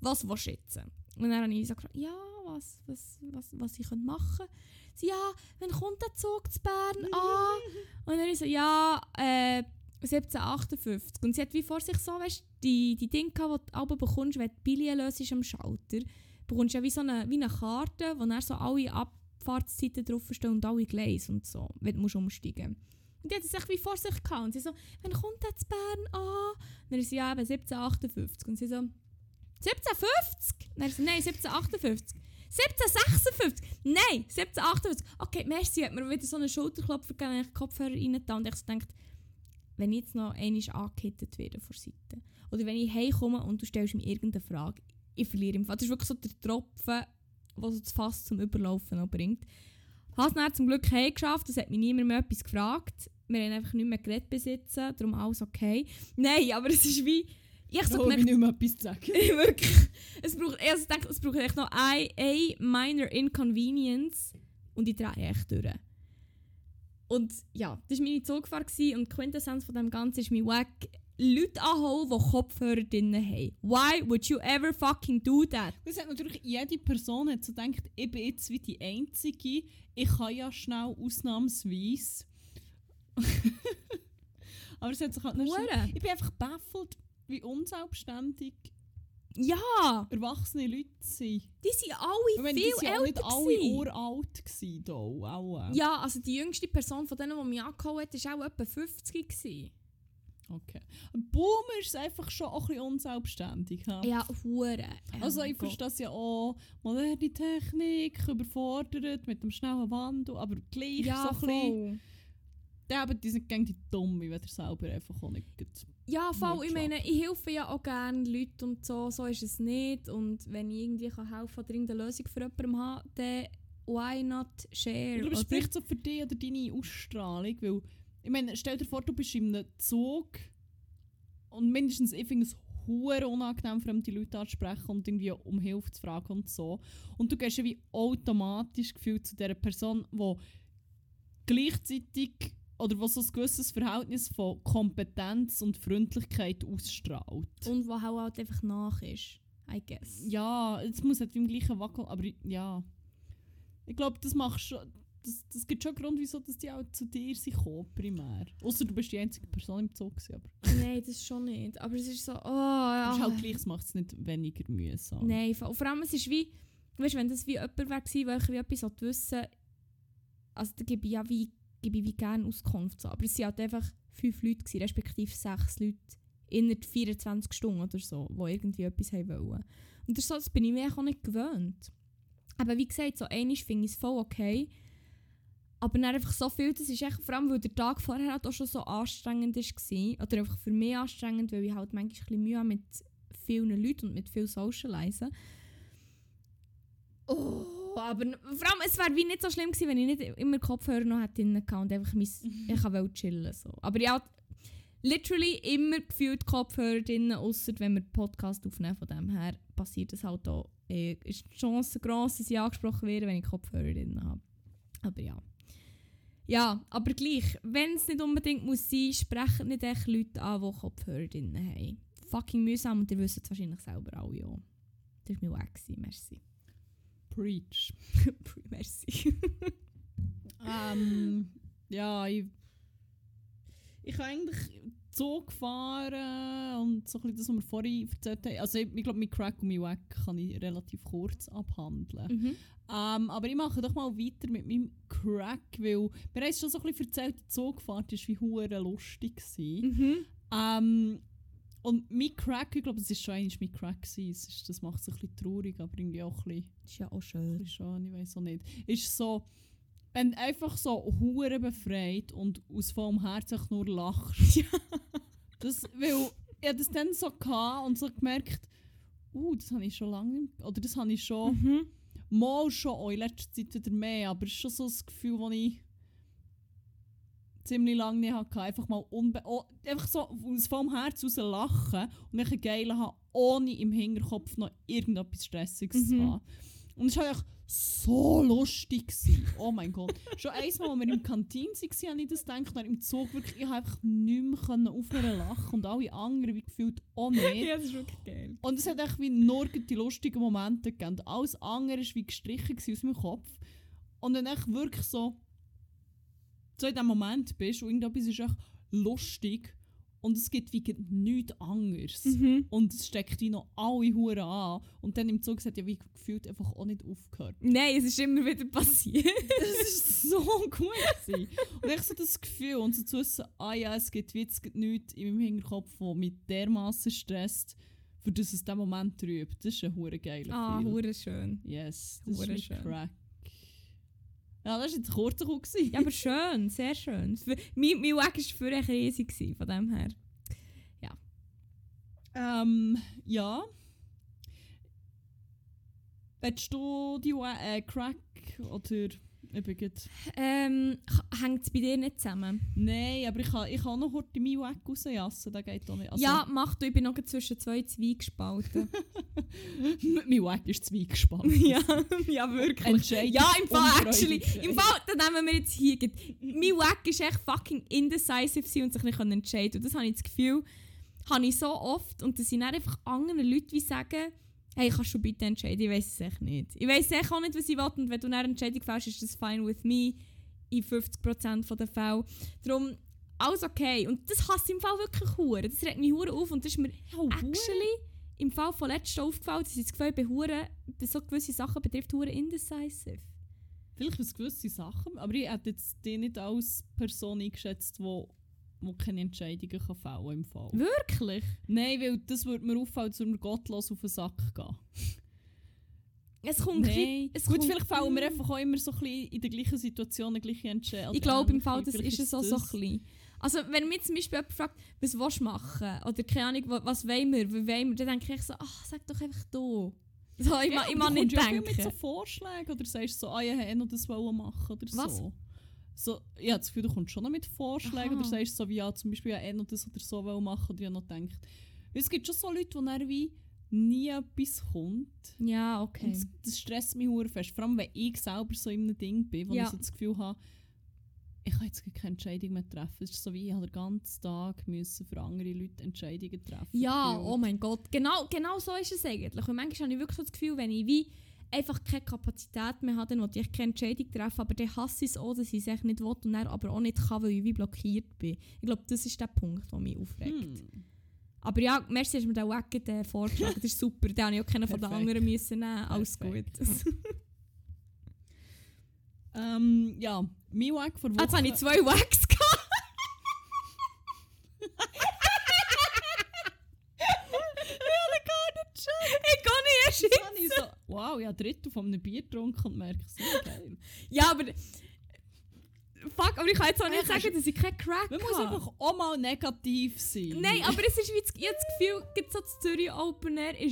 was willst du jetzt? Und dann habe ich so gefragt, ja, was, was, was, was ich machen könnte. Sie, ja, wann kommt der Zug zu Bern an? und dann so, ja, äh, 1758. Und sie hat wie vor sich so, weißt die, die Dinge, gehabt, die du aber bekommst, wenn du die löst am Schalter, bekommst du ja wie so eine, wie eine Karte, wo dann so alle Abfahrtszeiten draufstehen und alle Gleise und so, wenn du musst umsteigen Und die hat es echt wie vor sich gehabt. Und sie so, wann kommt der zu Bern an? Und dann ist sie ja eben 1758. Und sie so, 1750? Dann ist sie, nein, 1758. 1756? Nein, 1758. Okay, merci, hat mir wieder so einen Schulterklopfer gegeben, ich den Kopfhörer rein und ich so gedacht, wenn ich jetzt noch einmal angehittet werde von Seite. Oder wenn ich heimkomme und du stellst mir irgendeine Frage, ich verliere im Fall. Das ist wirklich so der Tropfen, der so das Fass zum Überlaufen noch bringt. Ich habe es dann zum Glück heimgeschafft, es hat mich niemand mehr etwas gefragt. Wir haben einfach nicht mehr geredet besitzen, darum alles okay. Nein, aber es ist wie, Ich so gemerkt, nicht mehr etwas zu sagen. wirklich, es braucht, also denke, es braucht echt noch ein, ein minor inconvenience und ich drehe echt durch. Und ja, das war meine Zugfahrt gewesen und die Quintessenz von dem Ganzen ist mir wack. Leute anholen, die Kopfhörer drin haben. Why would you ever fucking do that? Das hat natürlich jede Person hat so gedacht, ich bin jetzt wie die Einzige, ich kann ja schnell ausnahmsweise. Aber es hat sich halt nicht so. Ich bin einfach baffelt, wie unselbstständig Ja, erwachsene Leute sind. die sind Ich alle meine, die viel sind auch nicht älter alle uralt gewesen, da, auch. äh. Ja, also die jüngste Person von denen, die mich angehauen hat, war auch etwa 50 gewesen. Okay. Ein Boomer ist einfach schon auch ein bisschen unselbstständig. Ja. Ja, hure. Also Oh ich mein Gott. verstehe das ja auch, moderne Technik, überfordert mit dem schnellen Wandel, aber gleich Ja, so ein bisschen... aber die sind gegen die Dumme, wenn er selber einfach auch nicht Ja, voll. Ich meine, ich helfe ja auch gerne Leuten und so. So ist es nicht. Und wenn ich irgendwie kann helfen oder irgendeine Lösung für jemanden habe, dann why not share? Ich glaube, es spricht so für dich oder deine Ausstrahlung, weil, ich meine, stell dir vor, du bist in einem Zug und mindestens, ich finde es hure unangenehm, fremde Leute anzusprechen und irgendwie um Hilfe zu fragen und so. Und du gehst ja wie automatisch gefühlt zu dieser Person, die gleichzeitig oder was so ein gewisses Verhältnis von Kompetenz und Freundlichkeit ausstrahlt. Und wo auch halt einfach nach ist. I guess. Ja, es muss halt wie im gleichen Wackel, aber ja. Ich glaube, das macht schon. Das, das gibt schon einen Grund, wieso dass die auch zu dir sind gekommen, primär. Außer du bist die einzige Person im Zug. Aber Nein, das schon nicht. Aber es ist so, oh ja. es ist halt gleich, es macht es nicht weniger mühsam. Nein, vor allem es ist wie, weißt, wenn das wie jemand wäre der wie etwas wissen also da gebe ich ja wie, gebe ich wie gerne Auskunft. So. Aber es waren halt einfach fünf Leute, gewesen, respektive sechs Leute innerhalb 24 Stunden oder so, die irgendwie etwas haben wollen. Und das, so, das bin ich mir auch nicht gewöhnt. Aber wie gesagt, so einmal finde ich es voll okay. Aber dann einfach so viel, das ist echt, vor allem weil der Tag vorher halt auch schon so anstrengend war. Oder einfach für mich anstrengend, weil ich halt manchmal ein bisschen Mühe habe mit vielen Leuten und mit viel Socialisen. Oh, aber n- vor allem, es wäre wie nicht so schlimm gewesen, wenn ich nicht immer Kopfhörer noch hätte drin gehabt und einfach mein, ich wollte chillen. So. Aber ich hatte literally immer gefühlt Kopfhörer drin, außer wenn wir Podcast aufnehmen. Von dem her passiert es halt auch. Äh, ist die Chance gross, dass ich angesprochen werde, wenn ich Kopfhörer drin habe. Aber ja. Ja, aber gleich, wenn es nicht unbedingt muss sein, sprechen nicht echt Leute an, die Kopfhörer drin haben. Fucking mühsam und ihr wisst es wahrscheinlich selber alle auch. Das war mir wack, gewesen, merci. Preach. merci. ähm, ja, ich. Ich kann eigentlich Zug fahren und so ein bisschen das, was wir vorhin erzählt haben. Also, ich, ich glaube, mit Crack und mit Wack kann ich relativ kurz abhandeln. mhm. Ähm, aber ich mache doch mal weiter mit meinem Crack, weil wir haben schon so ein bisschen erzählt, die Zugfahrt war wie hure lustig. Gewesen. Mhm. Ähm, und mein Crack, ich glaube, es war schon eigentlich mein Crack. Gewesen. Es ist, das macht es ein bisschen traurig, aber irgendwie auch ein bisschen, ist ja auch ein schön. bisschen schön, ich weiß auch nicht. Ist so, wenn du einfach so hure befreit und aus vollem Herzen nur lachst. das, weil ich hatte das dann so gehabt und so gemerkt, uh, das habe ich schon lange nicht oder das habe ich schon Mhm. Mal schon auch in letzter Zeit wieder mehr, aber es ist schon so das Gefühl, das ich ziemlich lange nicht hatte. Einfach mal unbe oh, einfach so aus vollem Herz raus lachen und dann geil haben, ohne im Hinterkopf noch irgendetwas Stressiges zu Mhm. haben. Und es war einfach so lustig. Gewesen. Oh mein Gott. Schon einmal, als wir im Kantin waren, habe ich das gedacht, dann im Zug wirklich, ich habe einfach nicht mehr aufhören lachen und alle anderen wie gefühlt auch nicht. Ja, das ist wirklich geil. Und es hat echt wie nur die lustigen Momente gegeben. Und Alles andere war wie gestrichen aus meinem Kopf. Und dann echt wirklich so, so in diesem Moment bist und irgendetwas ist echt lustig und es gibt wie nichts anderes. Mhm. Und es steckt wie noch alle Huren an. Und dann im Zug hat ja wie gefühlt einfach auch nicht aufgehört. Nein, es ist immer wieder passiert. Das war so gut. Gewesen. Und ich so das Gefühl und so zu wissen, ah ja, es gibt wie jetzt nichts in meinem Hinterkopf, das mich dermaßen stresst, für das es diesen Moment trübt. Das ist ein hure geiler ah, hure schön. Yes, das Hure ist schön. Crack. Ja, das war jetzt Kuh. gewesen. Ja, aber schön, sehr schön. Für- Mein, mein Weg war für riesig, gewesen, von dem her. Ähm, ja. Willst du die äh, Crack oder Gut. Ähm, Hängt es bei dir nicht zusammen? Nein, aber ich kann, ich kann noch heute meinen Weg rausjassen, das geht auch nicht. Also, ja, mach du, ich bin noch zwischen zwei Zweigespalten. mein Weg ist zweigespannt. ja, ja, wirklich. Ja, im Fall, actually. Im Fall, dann nehmen wir jetzt hier. Mein Wack ist echt fucking indecisive und sich nicht können entscheiden Und das habe ich das Gefühl, habe ich so oft. Und das sind dann einfach andere Leute, die sagen, hey, kannst du bitte entscheiden? Ich weiß es echt nicht. Ich weiß echt auch nicht, was ich will. Und wenn du eine Entscheidung fällst, ist das fine with me. In 50% der Fälle. Darum, alles okay. Und das hasse ich im Fall wirklich hure. Das regt mich hure auf. Und das ist mir Oh, actually im Fall von letztem aufgefallen, dass ich das Gefühl bin, hure, was so gewisse Sachen betrifft, hure indecisive. Vielleicht was gewisse Sachen, aber ich hätte jetzt die nicht als Person eingeschätzt, die wo keine Entscheidungen kann fällen im Fall. Wirklich? Nein, weil das würde mir auffallen, dass wir gottlos auf den Sack gehen. Es kommt Nein. es Gut, kommt- vielleicht fallen wir einfach auch immer so ein bisschen in der gleichen Situation, die gleiche Entscheidung. Ich glaube im Fall, das ist es auch so ein bisschen. Also wenn mich zum Beispiel jemand fragt, was willst du machen? Oder keine Ahnung, wa- was wollen wir, wie wollen wir? Dann denke ich so, ach, sag doch einfach du. So, ich, ma, ich mag nicht Ja denken. mit so Vorschlägen oder sagst so, ah, ich hätte noch das wollen machen oder Was? so. So, ich habe das Gefühl, du kommst schon noch mit Vorschlägen Aha. oder sagst so, wie ja, zum Beispiel, ja, eh noch das oder so machen oder habe noch. Weil Es gibt schon so Leute, die dann wie nie etwas kommt. Ja, okay. Und das, das stresst mich hure fest. Vor allem, wenn ich selber so in einem Ding bin, wo Ja. ich so das Gefühl habe, ich kann jetzt gar keine Entscheidung mehr treffen. Es ist so wie, ich habe den ganzen Tag müssen für andere Leute Entscheidungen treffen. Ja, oh mein Gott. Genau, genau so ist es eigentlich. Und manchmal habe ich wirklich so das Gefühl, wenn ich wie einfach keine Kapazität mehr habe, dann will ich keine Entscheidung treffen, aber dann hasse ich es auch, dass ich es echt nicht will und dann aber auch nicht kann, weil ich wie blockiert bin. Ich glaube, das ist der Punkt, der mich aufregt. Hm. Aber ja, merci, hast du mir den Wacken äh, vorgeschlagen. Das ist super. Den habe ich auch keinen von den anderen müssen nehmen. Alles Perfekt. gut. Ähm, ja, mein Weg vor Woche... Ah, Jetzt habe ich zwei Wacks gehabt. Ich kann nicht erst Jetzt habe ich so, wow, ich habe Drittel von einem Bier getrunken und merke, so geil. Ja, aber. Fuck, aber ich kann jetzt auch nicht sagen, dass ich keinen Crack Man muss habe. einfach auch mal negativ sein. Nein, aber es ist wie ich habe das Gefühl, gerade so das Zürich Open Air war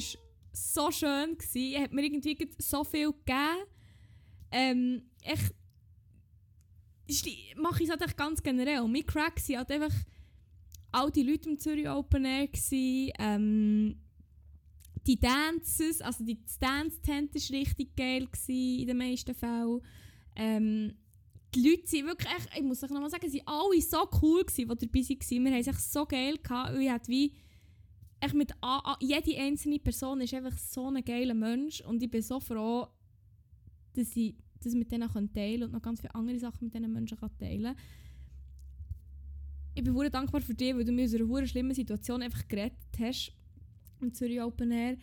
so schön. Gewesen. Er hat mir irgendwie so viel gegeben. Ähm, ist die- Mache ich es halt ganz generell. Mein Crack waren halt einfach all die Leute im Zürich Open Air. Gewesen, ähm, die Dances, also die Dance-Tent war richtig geil in den meisten Fällen. Ähm, die Leute sind wirklich, echt, ich muss euch nochmal sagen, sie waren alle so cool, die dabei waren. Wir haben es echt so geil gehabt. Ich hatte wie, echt mit jede einzelne Person ist einfach so ein geiler Mensch. Und ich bin so froh, dass ich das mit denen kann teilen und noch ganz viele andere Sachen mit diesen Menschen kann teilen Ich bin sehr dankbar für dich, weil du mir aus einer schlimmen Situation einfach gerettet hast. Im Zürich Open Air.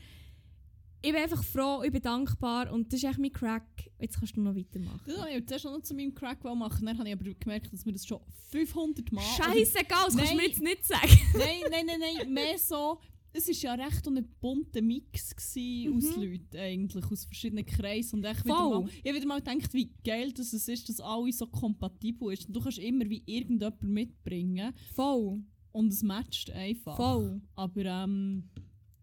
Ich bin einfach froh, ich bin dankbar und das ist echt mein Crack. Jetzt kannst du noch weitermachen. Das wollte ich zuerst noch zu meinem Crack machen. Dann habe ich aber gemerkt, dass wir das schon 500 Mal... Scheißegal, das kannst du mir jetzt nicht sagen. nein, nein, nein, nein. Mehr so... Es war ja recht ein bunter Mix gewesen aus Mhm. Leuten, eigentlich, aus verschiedenen Kreisen. Und echt wieder mal, ich habe wieder mal gedacht, wie geil dass es ist, dass alle so kompatibel ist. Und du kannst immer wie irgendjemand mitbringen. Voll. Und es matcht einfach. Voll. Aber ähm...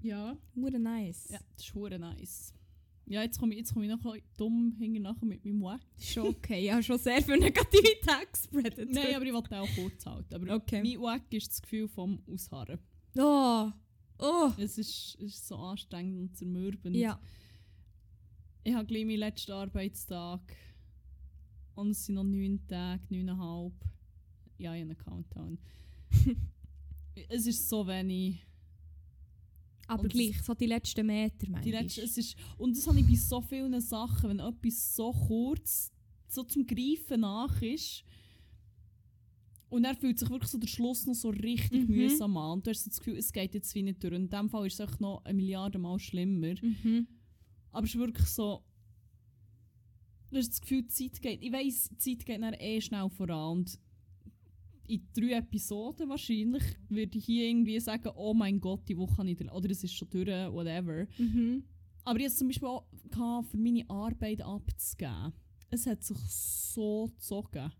Ja. Hure nice. Ja, das ist hure nice. Ja, jetzt komme ich, jetzt komm ich noch dumm hinten nachher mit meinem Wack. Schon okay. Ich habe schon sehr viel Negativität gespreadet. Nein, aber ich wollte auch kurz halten. Aber Okay. mein Wack ist das Gefühl vom Ausharren. Oh. Oh. Es ist, ist so anstrengend und zermürbend. Ja. Ich habe gleich meinen letzten Arbeitstag. Und es sind noch neun Tage, neuneinhalb. Ja, ich habe einen Countdown. es ist so wenig. Aber Und gleich, so die letzten Meter, manchmal. letzte, es ist, und das habe ich bei so vielen Sachen, wenn etwas so kurz so zum Greifen nach ist. Und er fühlt sich wirklich so der Schluss noch so richtig Mhm. mühsam an. Und du hast so das Gefühl, es geht jetzt wie nicht durch. Und in dem Fall ist es noch eine Milliarde Mal schlimmer. Mhm. Aber es ist wirklich so. Du hast das Gefühl, die Zeit geht. Ich weiss, die Zeit geht dann eh schnell voran. Und in drei Episoden wahrscheinlich würde ich hier irgendwie sagen, oh mein Gott, die Woche ich. Oder es ist schon durch, whatever. Mhm. Aber jetzt zum Beispiel auch für meine Arbeit abzugeben. Es hat sich so gezogen.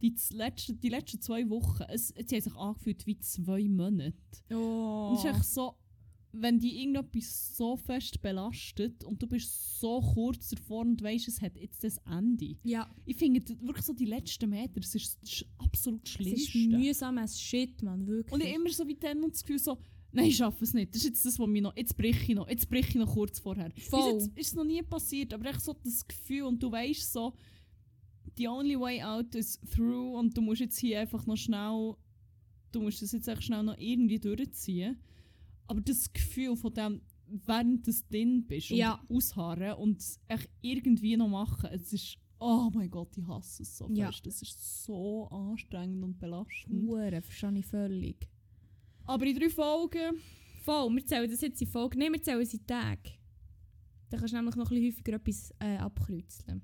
Die, letzten, die letzten zwei Wochen, es, es haben sich angefühlt wie zwei Monate. Oh. Und es ist echt so, wenn die irgendetwas so fest belastet und du bist so kurz davor und weißt, es hat jetzt das Ende. Ja. Ich finde wirklich so die letzten Meter, das ist sch- absolut Es Schlimmste. ist mühsam as shit, man, wirklich. und ich immer so wie dann das Gefühl so, nein, ich schaffe es nicht. Das ist jetzt das, was mich noch, jetzt brich ich noch, jetzt brich ich noch kurz vorher. Voll. Bis jetzt ist es noch nie passiert, aber echt so das Gefühl und du weißt so, the only way out is through und du musst jetzt hier einfach noch schnell, du musst das jetzt echt schnell noch irgendwie durchziehen. Aber das Gefühl von dem, während du drin bist und Ja. ausharren und es echt irgendwie noch machen, es ist, oh mein Gott, ich hasse es so Ja. fest. Das ist so anstrengend und belastend. Hure, verstehe ich völlig. Aber in drei Folgen, Voll, wir zählen das jetzt in Folge. Nein, wir zählen es in Tage. Dann kannst du nämlich noch ein bisschen häufiger etwas äh, abkreuzeln.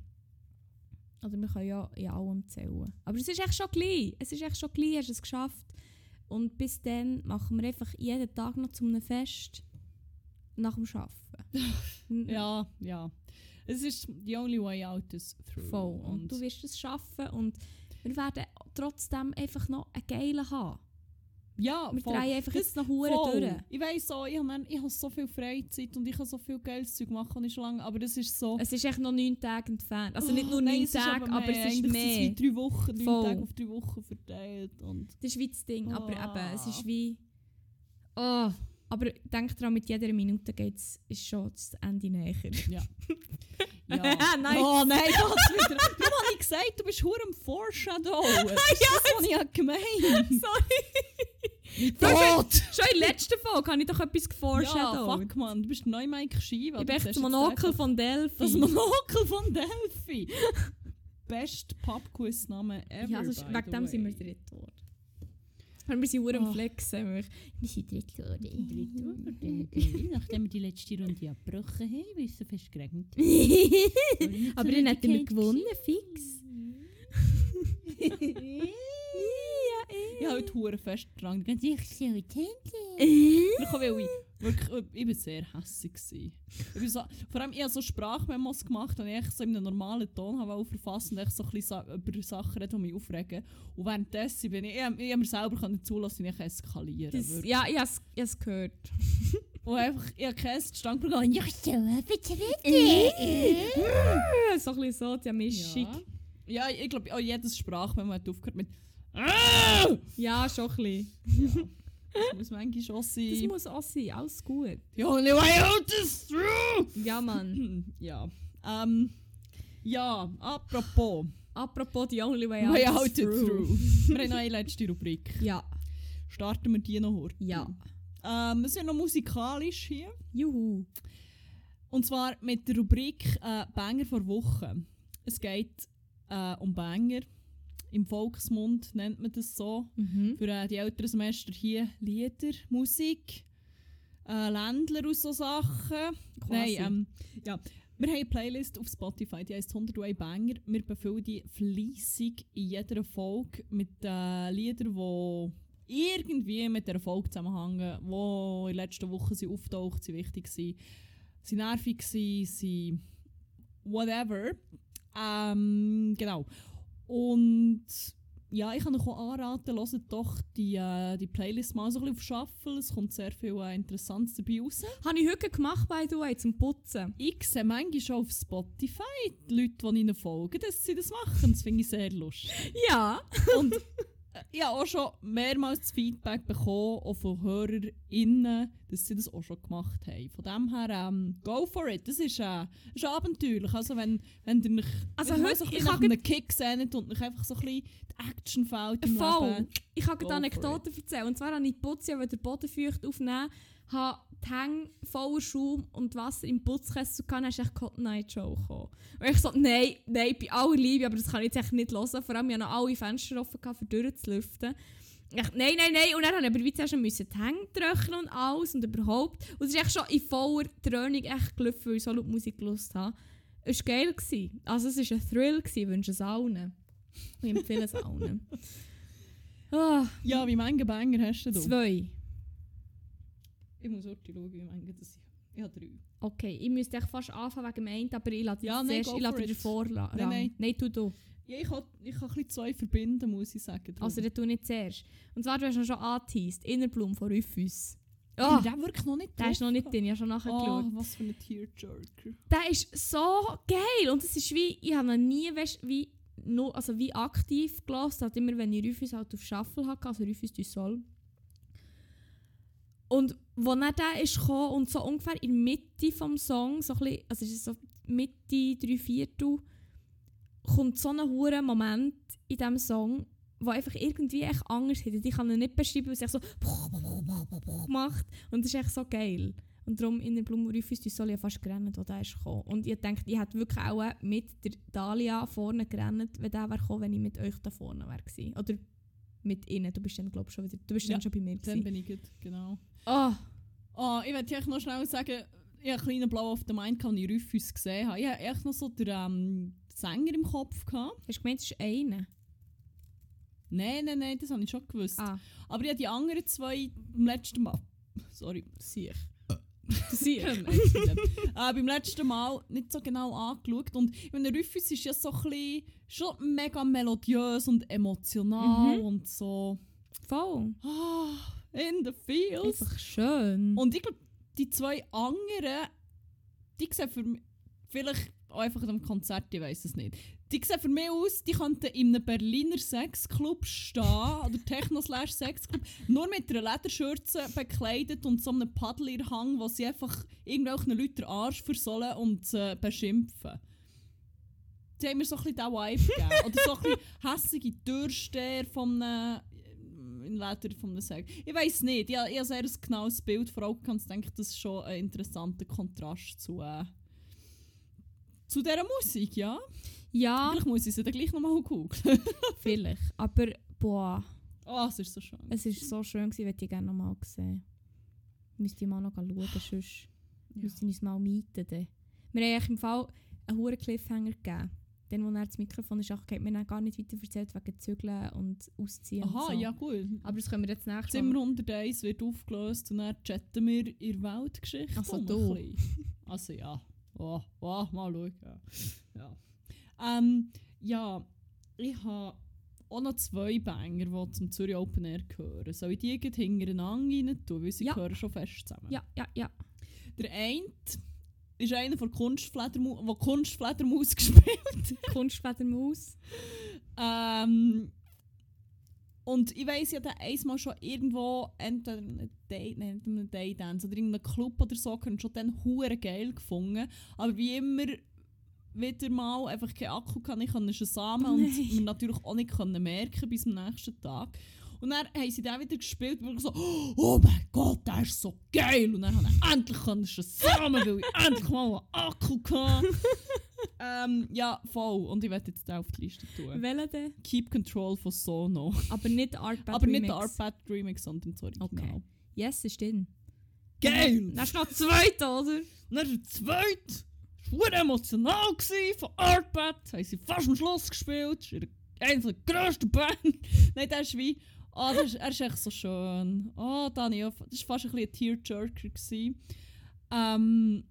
Oder wir können ja in allem zählen. Aber es ist echt schon gleich. Es ist echt schon gleich, hast du es geschafft. Und bis dann machen wir einfach jeden Tag noch zu einem Fest nach dem Arbeiten. ja, ja. Es ist the only way out is through. Voll. Und du wirst es schaffen und wir werden trotzdem einfach noch einen geilen haben. Ja, Wir voll. drehen einfach Das- jetzt noch Huren durch. Ich weiss so, ich habe ich hab so viel Freizeit und ich kann so viel geiles Zeug machen, ich schon lange, aber das ist so... Es ist echt noch neun Tage entfernt. Also nicht Oh, nur neun es ist Tage, aber, es ist mehr. es wie drei Wochen, neun Voll. Tage auf drei Wochen verteilt und... Das ist wie das Ding. Aber Ah. eben, es ist wie. Oh. Aber denk dran, mit jeder Minute geht's, ist schon das Ende näher. Ja. ja. Nice. Oh nein, das wieder. Darum habe ich gesagt, du bist hure am Foreshadow. Das ist das, ich habe gemeint. Sorry. Tot! Schon in der letzten Folge habe ich doch etwas Ja, geforeshadowed. fuck man, du bist neu Mike Shiva. ich bin echt das Monokel von Delphi. Das Monokel von Delphi. Best Pubquiz-Name ever. ja, by wegen dem sind wir dritt geworden. Aber wir sind hure am. Flexen. Wir wir sind dritt geworden. Nachdem wir die letzte Runde abgebrochen haben, weil es so fest geregnet Aber dann hätten wir gewonnen, fix. Ich habe heute hure fest dran. Ich so Tinte. Äh? Ich kann weil ich wirklich, ich bin sehr hässig gsi. Ich bin so, vor allem ich habe so Sprachmemos gemacht und ich so in einem normalen Ton habe wollte verfassen und ich so ein bisschen über Sachen reden, die mich aufregen. Und währenddessen bin ich, ich, ich mir selber können zulassen, wie ich eskalieren. Das, ja, ich habe es gehört. Und einfach, ich habe keinen Stand bekommen. Ja, so, bitte, so ein bisschen so, die Mischung. Ja, ja ich glaube, auch jedes Sprachmemo hat aufgehört mit Ja, schon ein bisschen. Das muss manchmal Das sein. muss auch sein, alles gut. The only way out is through! Ja, Mann. Ja. Ähm, ja, apropos. Apropos the only way out, Way is out through. through. wir haben noch eine letzte Rubrik. Ja, Starten wir die noch heute? ja. Ähm, wir sind noch musikalisch hier. Juhu. Und zwar mit der Rubrik äh, Banger vor Woche. Es geht äh, um Banger. Im Volksmund nennt man das so. Mhm. Für äh, die älteren Semester hier Lieder, Musik, äh, Ländler und so Sachen. Quasi. Nein, ähm, ja. Wir haben eine Playlist auf Spotify, die heisst 101 Banger. Wir befüllen die fleissig in jeder Folge mit äh, Liedern, die irgendwie mit der Folge zusammenhängen, die in den letzten Wochen sind auftaucht, sind wichtig waren, sind nervig waren, sind whatever. Ähm, genau. Und ja, ich kann euch auch anraten, hört doch die, äh, die Playlist mal so ein bisschen auf Shuffle. Es kommt sehr viel äh, Interessantes dabei raus. Habe ich heute gemacht, by the way, zum Putzen. Ich sehe manchmal schon auf Spotify die Leute, die ihnen folgen, dass sie das machen. Das finde ich sehr lustig. Ja. Und ich habe auch schon mehrmals das Feedback bekommen, auch von HörerInnen, dass sie das auch schon gemacht haben. Von dem her, ähm, go for it. Das ist, äh, ist abenteuerlich. Also wenn, wenn ihr euch Also wenn heute- so ein ich nach habe einem Kick sehnt und euch einfach so ein bisschen die Action fällt im Voll. Leben. Ich kann dir eine Anekdote erzählen. Und zwar habe ich geputzt, ich wollte den Boden feucht aufnehmen, habe die Hänge voller Schaum und Wasser im Putzkessel gehabt, dann ist echt Cotton Night Show gekommen. Und ich so, nein, nein, bei aller Liebe, aber das kann ich jetzt echt nicht hören. Vor allem, ich noch alle Fenster offen, gehabt, um durchzulüften. Ich, nein, nein, nein. Und dann musste ich aber wie zuerst müssen die Hänge trocknen und alles und überhaupt. Und es ist echt schon in voller Dröhnung echt gelaufen, weil ich so laut Musik gelust habe. Es war geil. Gewesen. Also es war ein Thrill, gewesen, ich wünsche es allen. Ich empfehle es allen. Ah, Ja, wie viele Banger hast du? zwei. Ich muss auch schauen, wie viele das sind. Ich habe drei. Okay, ich müsste echt fast anfangen wegen dem einen, aber ich lasse Ja, nein, zuerst, ich lasse dir. Vorrang. Nein, nein. nein, tu du. Ja, ich kann, ich kann ein bisschen zwei verbinden, muss ich sagen. Also dann tu nicht zuerst. Und zwar, du hast ihn schon angeteased. Innerblumen von Rufus. Oh, Ist der wirklich noch nicht der ist noch nicht drin, ich habe schon nachgeschaut. Oh, was für ein Tearjerker. Der ist so geil und es ist wie, ich habe noch nie weißt, wie, no, also wie aktiv gelassen, halt immer wenn ich Rufus halt auf Shuffle hatte, also Rufus du Sol. Und wo dann der ist gekommen und so ungefähr in der Mitte vom Song, so ein bisschen, also ist so Mitte, drei Viertel, kommt so ein hoher Moment in diesem Song, wo einfach irgendwie echt anders ist. Ich kann ihn nicht beschreiben, weil es echt so macht und das ist echt so geil. Und darum in der Blumen Rufus du Sol ja fast gerannt, wo der ist gekommen. Und ich dachte, ich hätte wirklich auch mit der Dalia vorne gerannt, wenn der wäre gekommen, wenn ich mit euch da vorne wäre. Oder mit ihnen. Du bist dann, glaube ich, schon wieder, du bist Ja, dann schon bei mir Dann gewesen. bin ich gut, genau. Oh, Oh, ich möchte euch noch schnell sagen, ich habe einen kleinen Blau auf der Mind, als ich Rufus gesehen habe. Ich hatte echt noch so den ähm, Sänger im Kopf. Gehabt. hast du gemeint, es ist einer? Nein, nein, nein, das habe ich schon gewusst. Ah, Aber ich habe die anderen zwei beim letzten Mal. Sorry, sicher. sicher. äh, beim letzten Mal nicht so genau angeschaut. Und ich meine, Rufus ist ja so ein bisschen, schon mega melodiös und emotional Mhm. und so. Voll. Ah, in the feels. Einfach schön. Und ich glaube, die zwei anderen, die sehen für mich, vielleicht auch einfach am Konzert, ich weiß es nicht. Die sehen für mich aus, die könnten in einem Berliner Sexclub stehen, oder Techno-Slash-Sexclub, nur mit einer Lederschürze bekleidet und so einem Paddel in der Hang, wo sie einfach irgendwelchen Leuten den Arsch versollen und äh, beschimpfen. Sie haben mir so ein bisschen diesen Vibe gegeben. Oder so ein bisschen hässige Türsteher von einem in Leder von einem Sex. Ich weiß nicht, ich, habe- ich habe sehr ein genaues Bild vor Augen und denke, das ist schon ein interessanter Kontrast zu, äh, zu dieser Musik, ja. ja, Vielleicht muss ich sie dann gleich nochmal googeln. vielleicht. Aber boah, oh, es ist so schön. es war so schön, gewesen, ich gerne nochmal gesehen. Müsste ich mal noch schauen, sonst Ja. müsste ich uns mal mieten. Dann. Wir haben im Fall einen hohen Cliffhanger gegeben. Dann, wo er das Mikrofon ist angehört, wir haben gar nicht weiter erzählt wegen Zügeln und Ausziehen Aha, und so. ja gut. Aber das können wir jetzt nächstes Zimmer Mal. 101 wird aufgelöst und dann chatten wir in der Weltgeschichte. Also du. Also ja. Oh, oh, mal schauen. Ja. Ja. Ähm, ja, ich habe auch noch zwei Banger, die zum Zürich Open Air gehören. Soll ich die hintereinander rein tun, weil sie Ja. gehören schon fest zusammen. Ja, ja, ja. Der eine ist einer von Kunstfledermaus, der Kunstfledermaus gespielt Kunstfledermaus. Ähm, und ich weiss, ich habe einmal schon irgendwo, entweder in einem Day, nein, nicht in einem Daydance oder in einem Club oder so, können schon dann hure geil gefunden. Aber wie immer wieder mal einfach kein Akku kann ich kann Samen Oh und wir natürlich auch nicht können merken bis zum nächsten Tag. Und dann haben sie den wieder gespielt und ich so, oh mein Gott, der ist so geil. Und dann habe ich endlich können Samen, weil ich endlich mal einen Akku hatte. ähm, ja, voll. Und ich werde jetzt den auf die Liste tun. Welcher denn? Keep Control von Sono. Aber nicht der Art Bad Aber nicht der Art Bad Remix, sondern das Original. Okay. Yes, ist drin. Geil! Das ist noch zweit, oder? Und dann der zweite, war emotional gewesen, von Art Bad. Haben sie fast am Schluss gespielt. Das ist einer der grössten Band. Nein, der ist wie... Oh, das ist, er ist echt so schön. Oh, Dani, das war fast ein bisschen ein Tearjerker. gewesen. Ähm,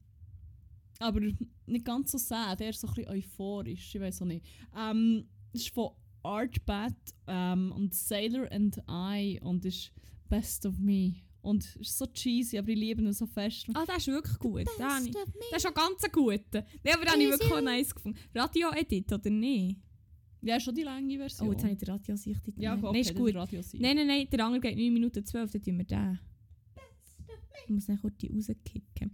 aber nicht ganz so sad, er ist so ein bisschen euphorisch, ich weiß auch nicht. Ähm, das ist von Artbat ähm, und Sailor and I und ist Best of Me. Und ist so cheesy, aber ich liebe ihn so fest. Ah, der ist wirklich gut. Der, ich- der ist schon ganz guter. Nee, aber den habe ich wirklich nice gefunden. Radio-Edit, oder nicht? Ja, schon die lange Version. Oh, jetzt habe ich den Radio-Sicht. ja, okay, Nein, ist gut. Nein, nein, nein, der andere geht 9 Minuten 12, dann tun wir den. Ich muss dann kurz die rauskicken.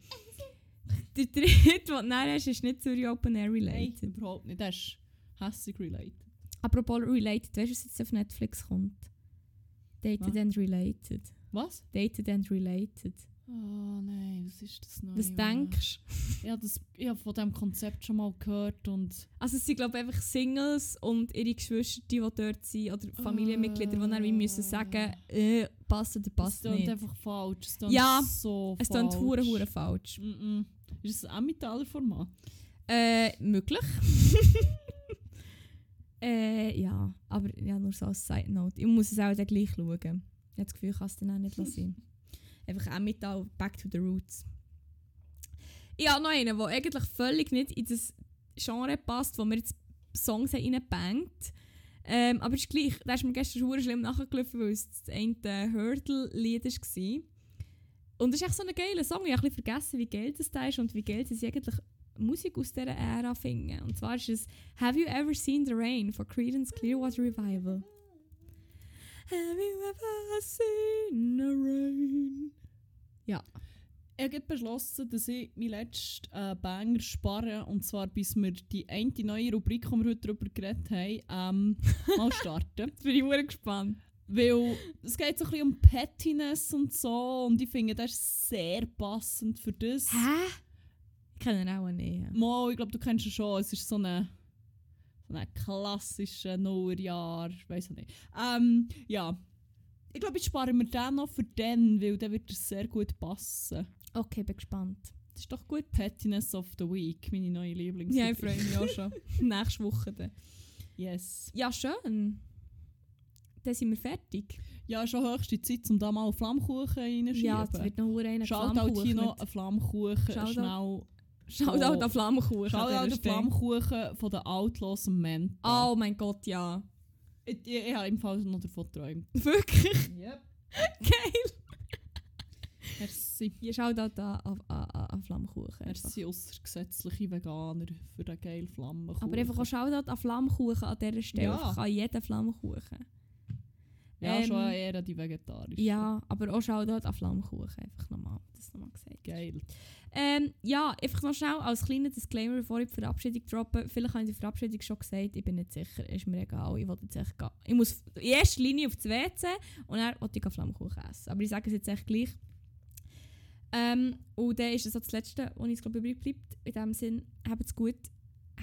Der dritte, den du näher hast, ist nicht Zürich Open Air Nein, related. überhaupt nicht. Das ist hässlich related. Apropos related, weißt du, was jetzt auf Netflix kommt? Dated Was? and Related. Was? Dated and Related. Oh nein, was ist das Neue? Was denkst du? Das- ich habe von diesem Konzept schon mal gehört und... Also es sind glaube ich einfach Singles und ihre Geschwister, die dort sind, oder Familienmitglieder, die dann wie müssen sagen, äh, passt oder Es passt nicht. einfach falsch. Es Ja, so Es falsch. klingt hure hure falsch. Mm -mm. Ist es ein Emmentaler Format? Äh, möglich. äh, ja, aber ja, nur so als Side Note. Ich muss es auch dann gleich schauen. Ich habe das Gefühl, ich kann es dann auch nicht lassen. Einfach auch mit all Back to the Roots. Ich habe noch einen, der eigentlich völlig nicht in das Genre passt, wo wir jetzt Songs haben reingebankt ähm, Aber ist gleich, da ist mir gestern hure schlimm nachgelaufen, weil es das eine Hurdle-Lied war. Und es ist echt so ein geiler Song. Ich habe ein vergessen, wie geil das da ist und wie geil sie eigentlich Musik aus dieser Ära finden. Und zwar ist es Have You Ever Seen the Rain von Creedence Clearwater Revival. Have you ever seen the rain? Ja. Ich habe gerade beschlossen, dass ich meinen letzten äh, Banger spare. Und zwar bis wir die eine neue Rubrik, die wir heute darüber geredet haben, ähm, mal starten. Jetzt bin ich sehr gespannt. Weil es geht so ein bisschen um Pettiness und so. Und ich finde, das ist sehr passend für das. Hä? Ich kenne ihn auch nicht. Mo, ich glaube, du kennst ihn schon. Es ist so eine, so eine klassische Nullerjahr. Ich weiß nicht. Ähm, ja. Ich glaube, ich spare mir den noch für den, weil der wird sehr gut passen. Okay, bin gespannt. Das ist doch gut. Pettiness of the Week, meine neue Lieblings. Ja, ich freue mich auch schon. Nächste Woche dann. Yes. Ja, schön. Dann sind wir fertig. Ja, schon höchste Zeit, um da mal Flammkuchen reinschieben. Ja, es wird noch einer Shoutout hier noch einen Flammkuchen. Shoutout. Schnell. Shoutout an Flammkuchen. Shoutout an den Flammkuchen von den Outlaws Menta. Oh mein Gott, ja. Ich, ich, ich habe im Fall noch davon geträumt. Wirklich? Yep. Geil. Merci. Ihr Shoutout an, an, an, an einfach. Merci außergesetzliche Veganer für den geilen Flammkuchen. Aber einfach auch Shoutout an Flammkuchen an dieser Stelle. Ja. An jeden Flammkuchen. Ja, ähm, schon eher die vegetarischen. Ja, aber auch Shoutout an Flammkuchen. Einfach nochmal. Das nochmal gesagt. Geil. Ähm, ja, einfach noch schnell als kleiner Disclaimer, bevor ich die Verabschiedung droppe. Vielleicht habe ich die Verabschiedung schon gesagt, ich bin nicht sicher, ist mir egal. Ich wollte jetzt echt gehen. Ich muss in erster Linie auf das WC und dann wollte ich Flammkuchen essen. Aber ich sage es jetzt echt gleich. Ähm, und dann ist so das Letzte, was ich glaube übrig bleibt. In dem Sinn, habt es gut,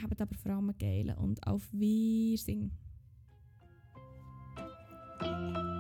habt aber vor allem geilen und auf Wiedersehen. Thank you.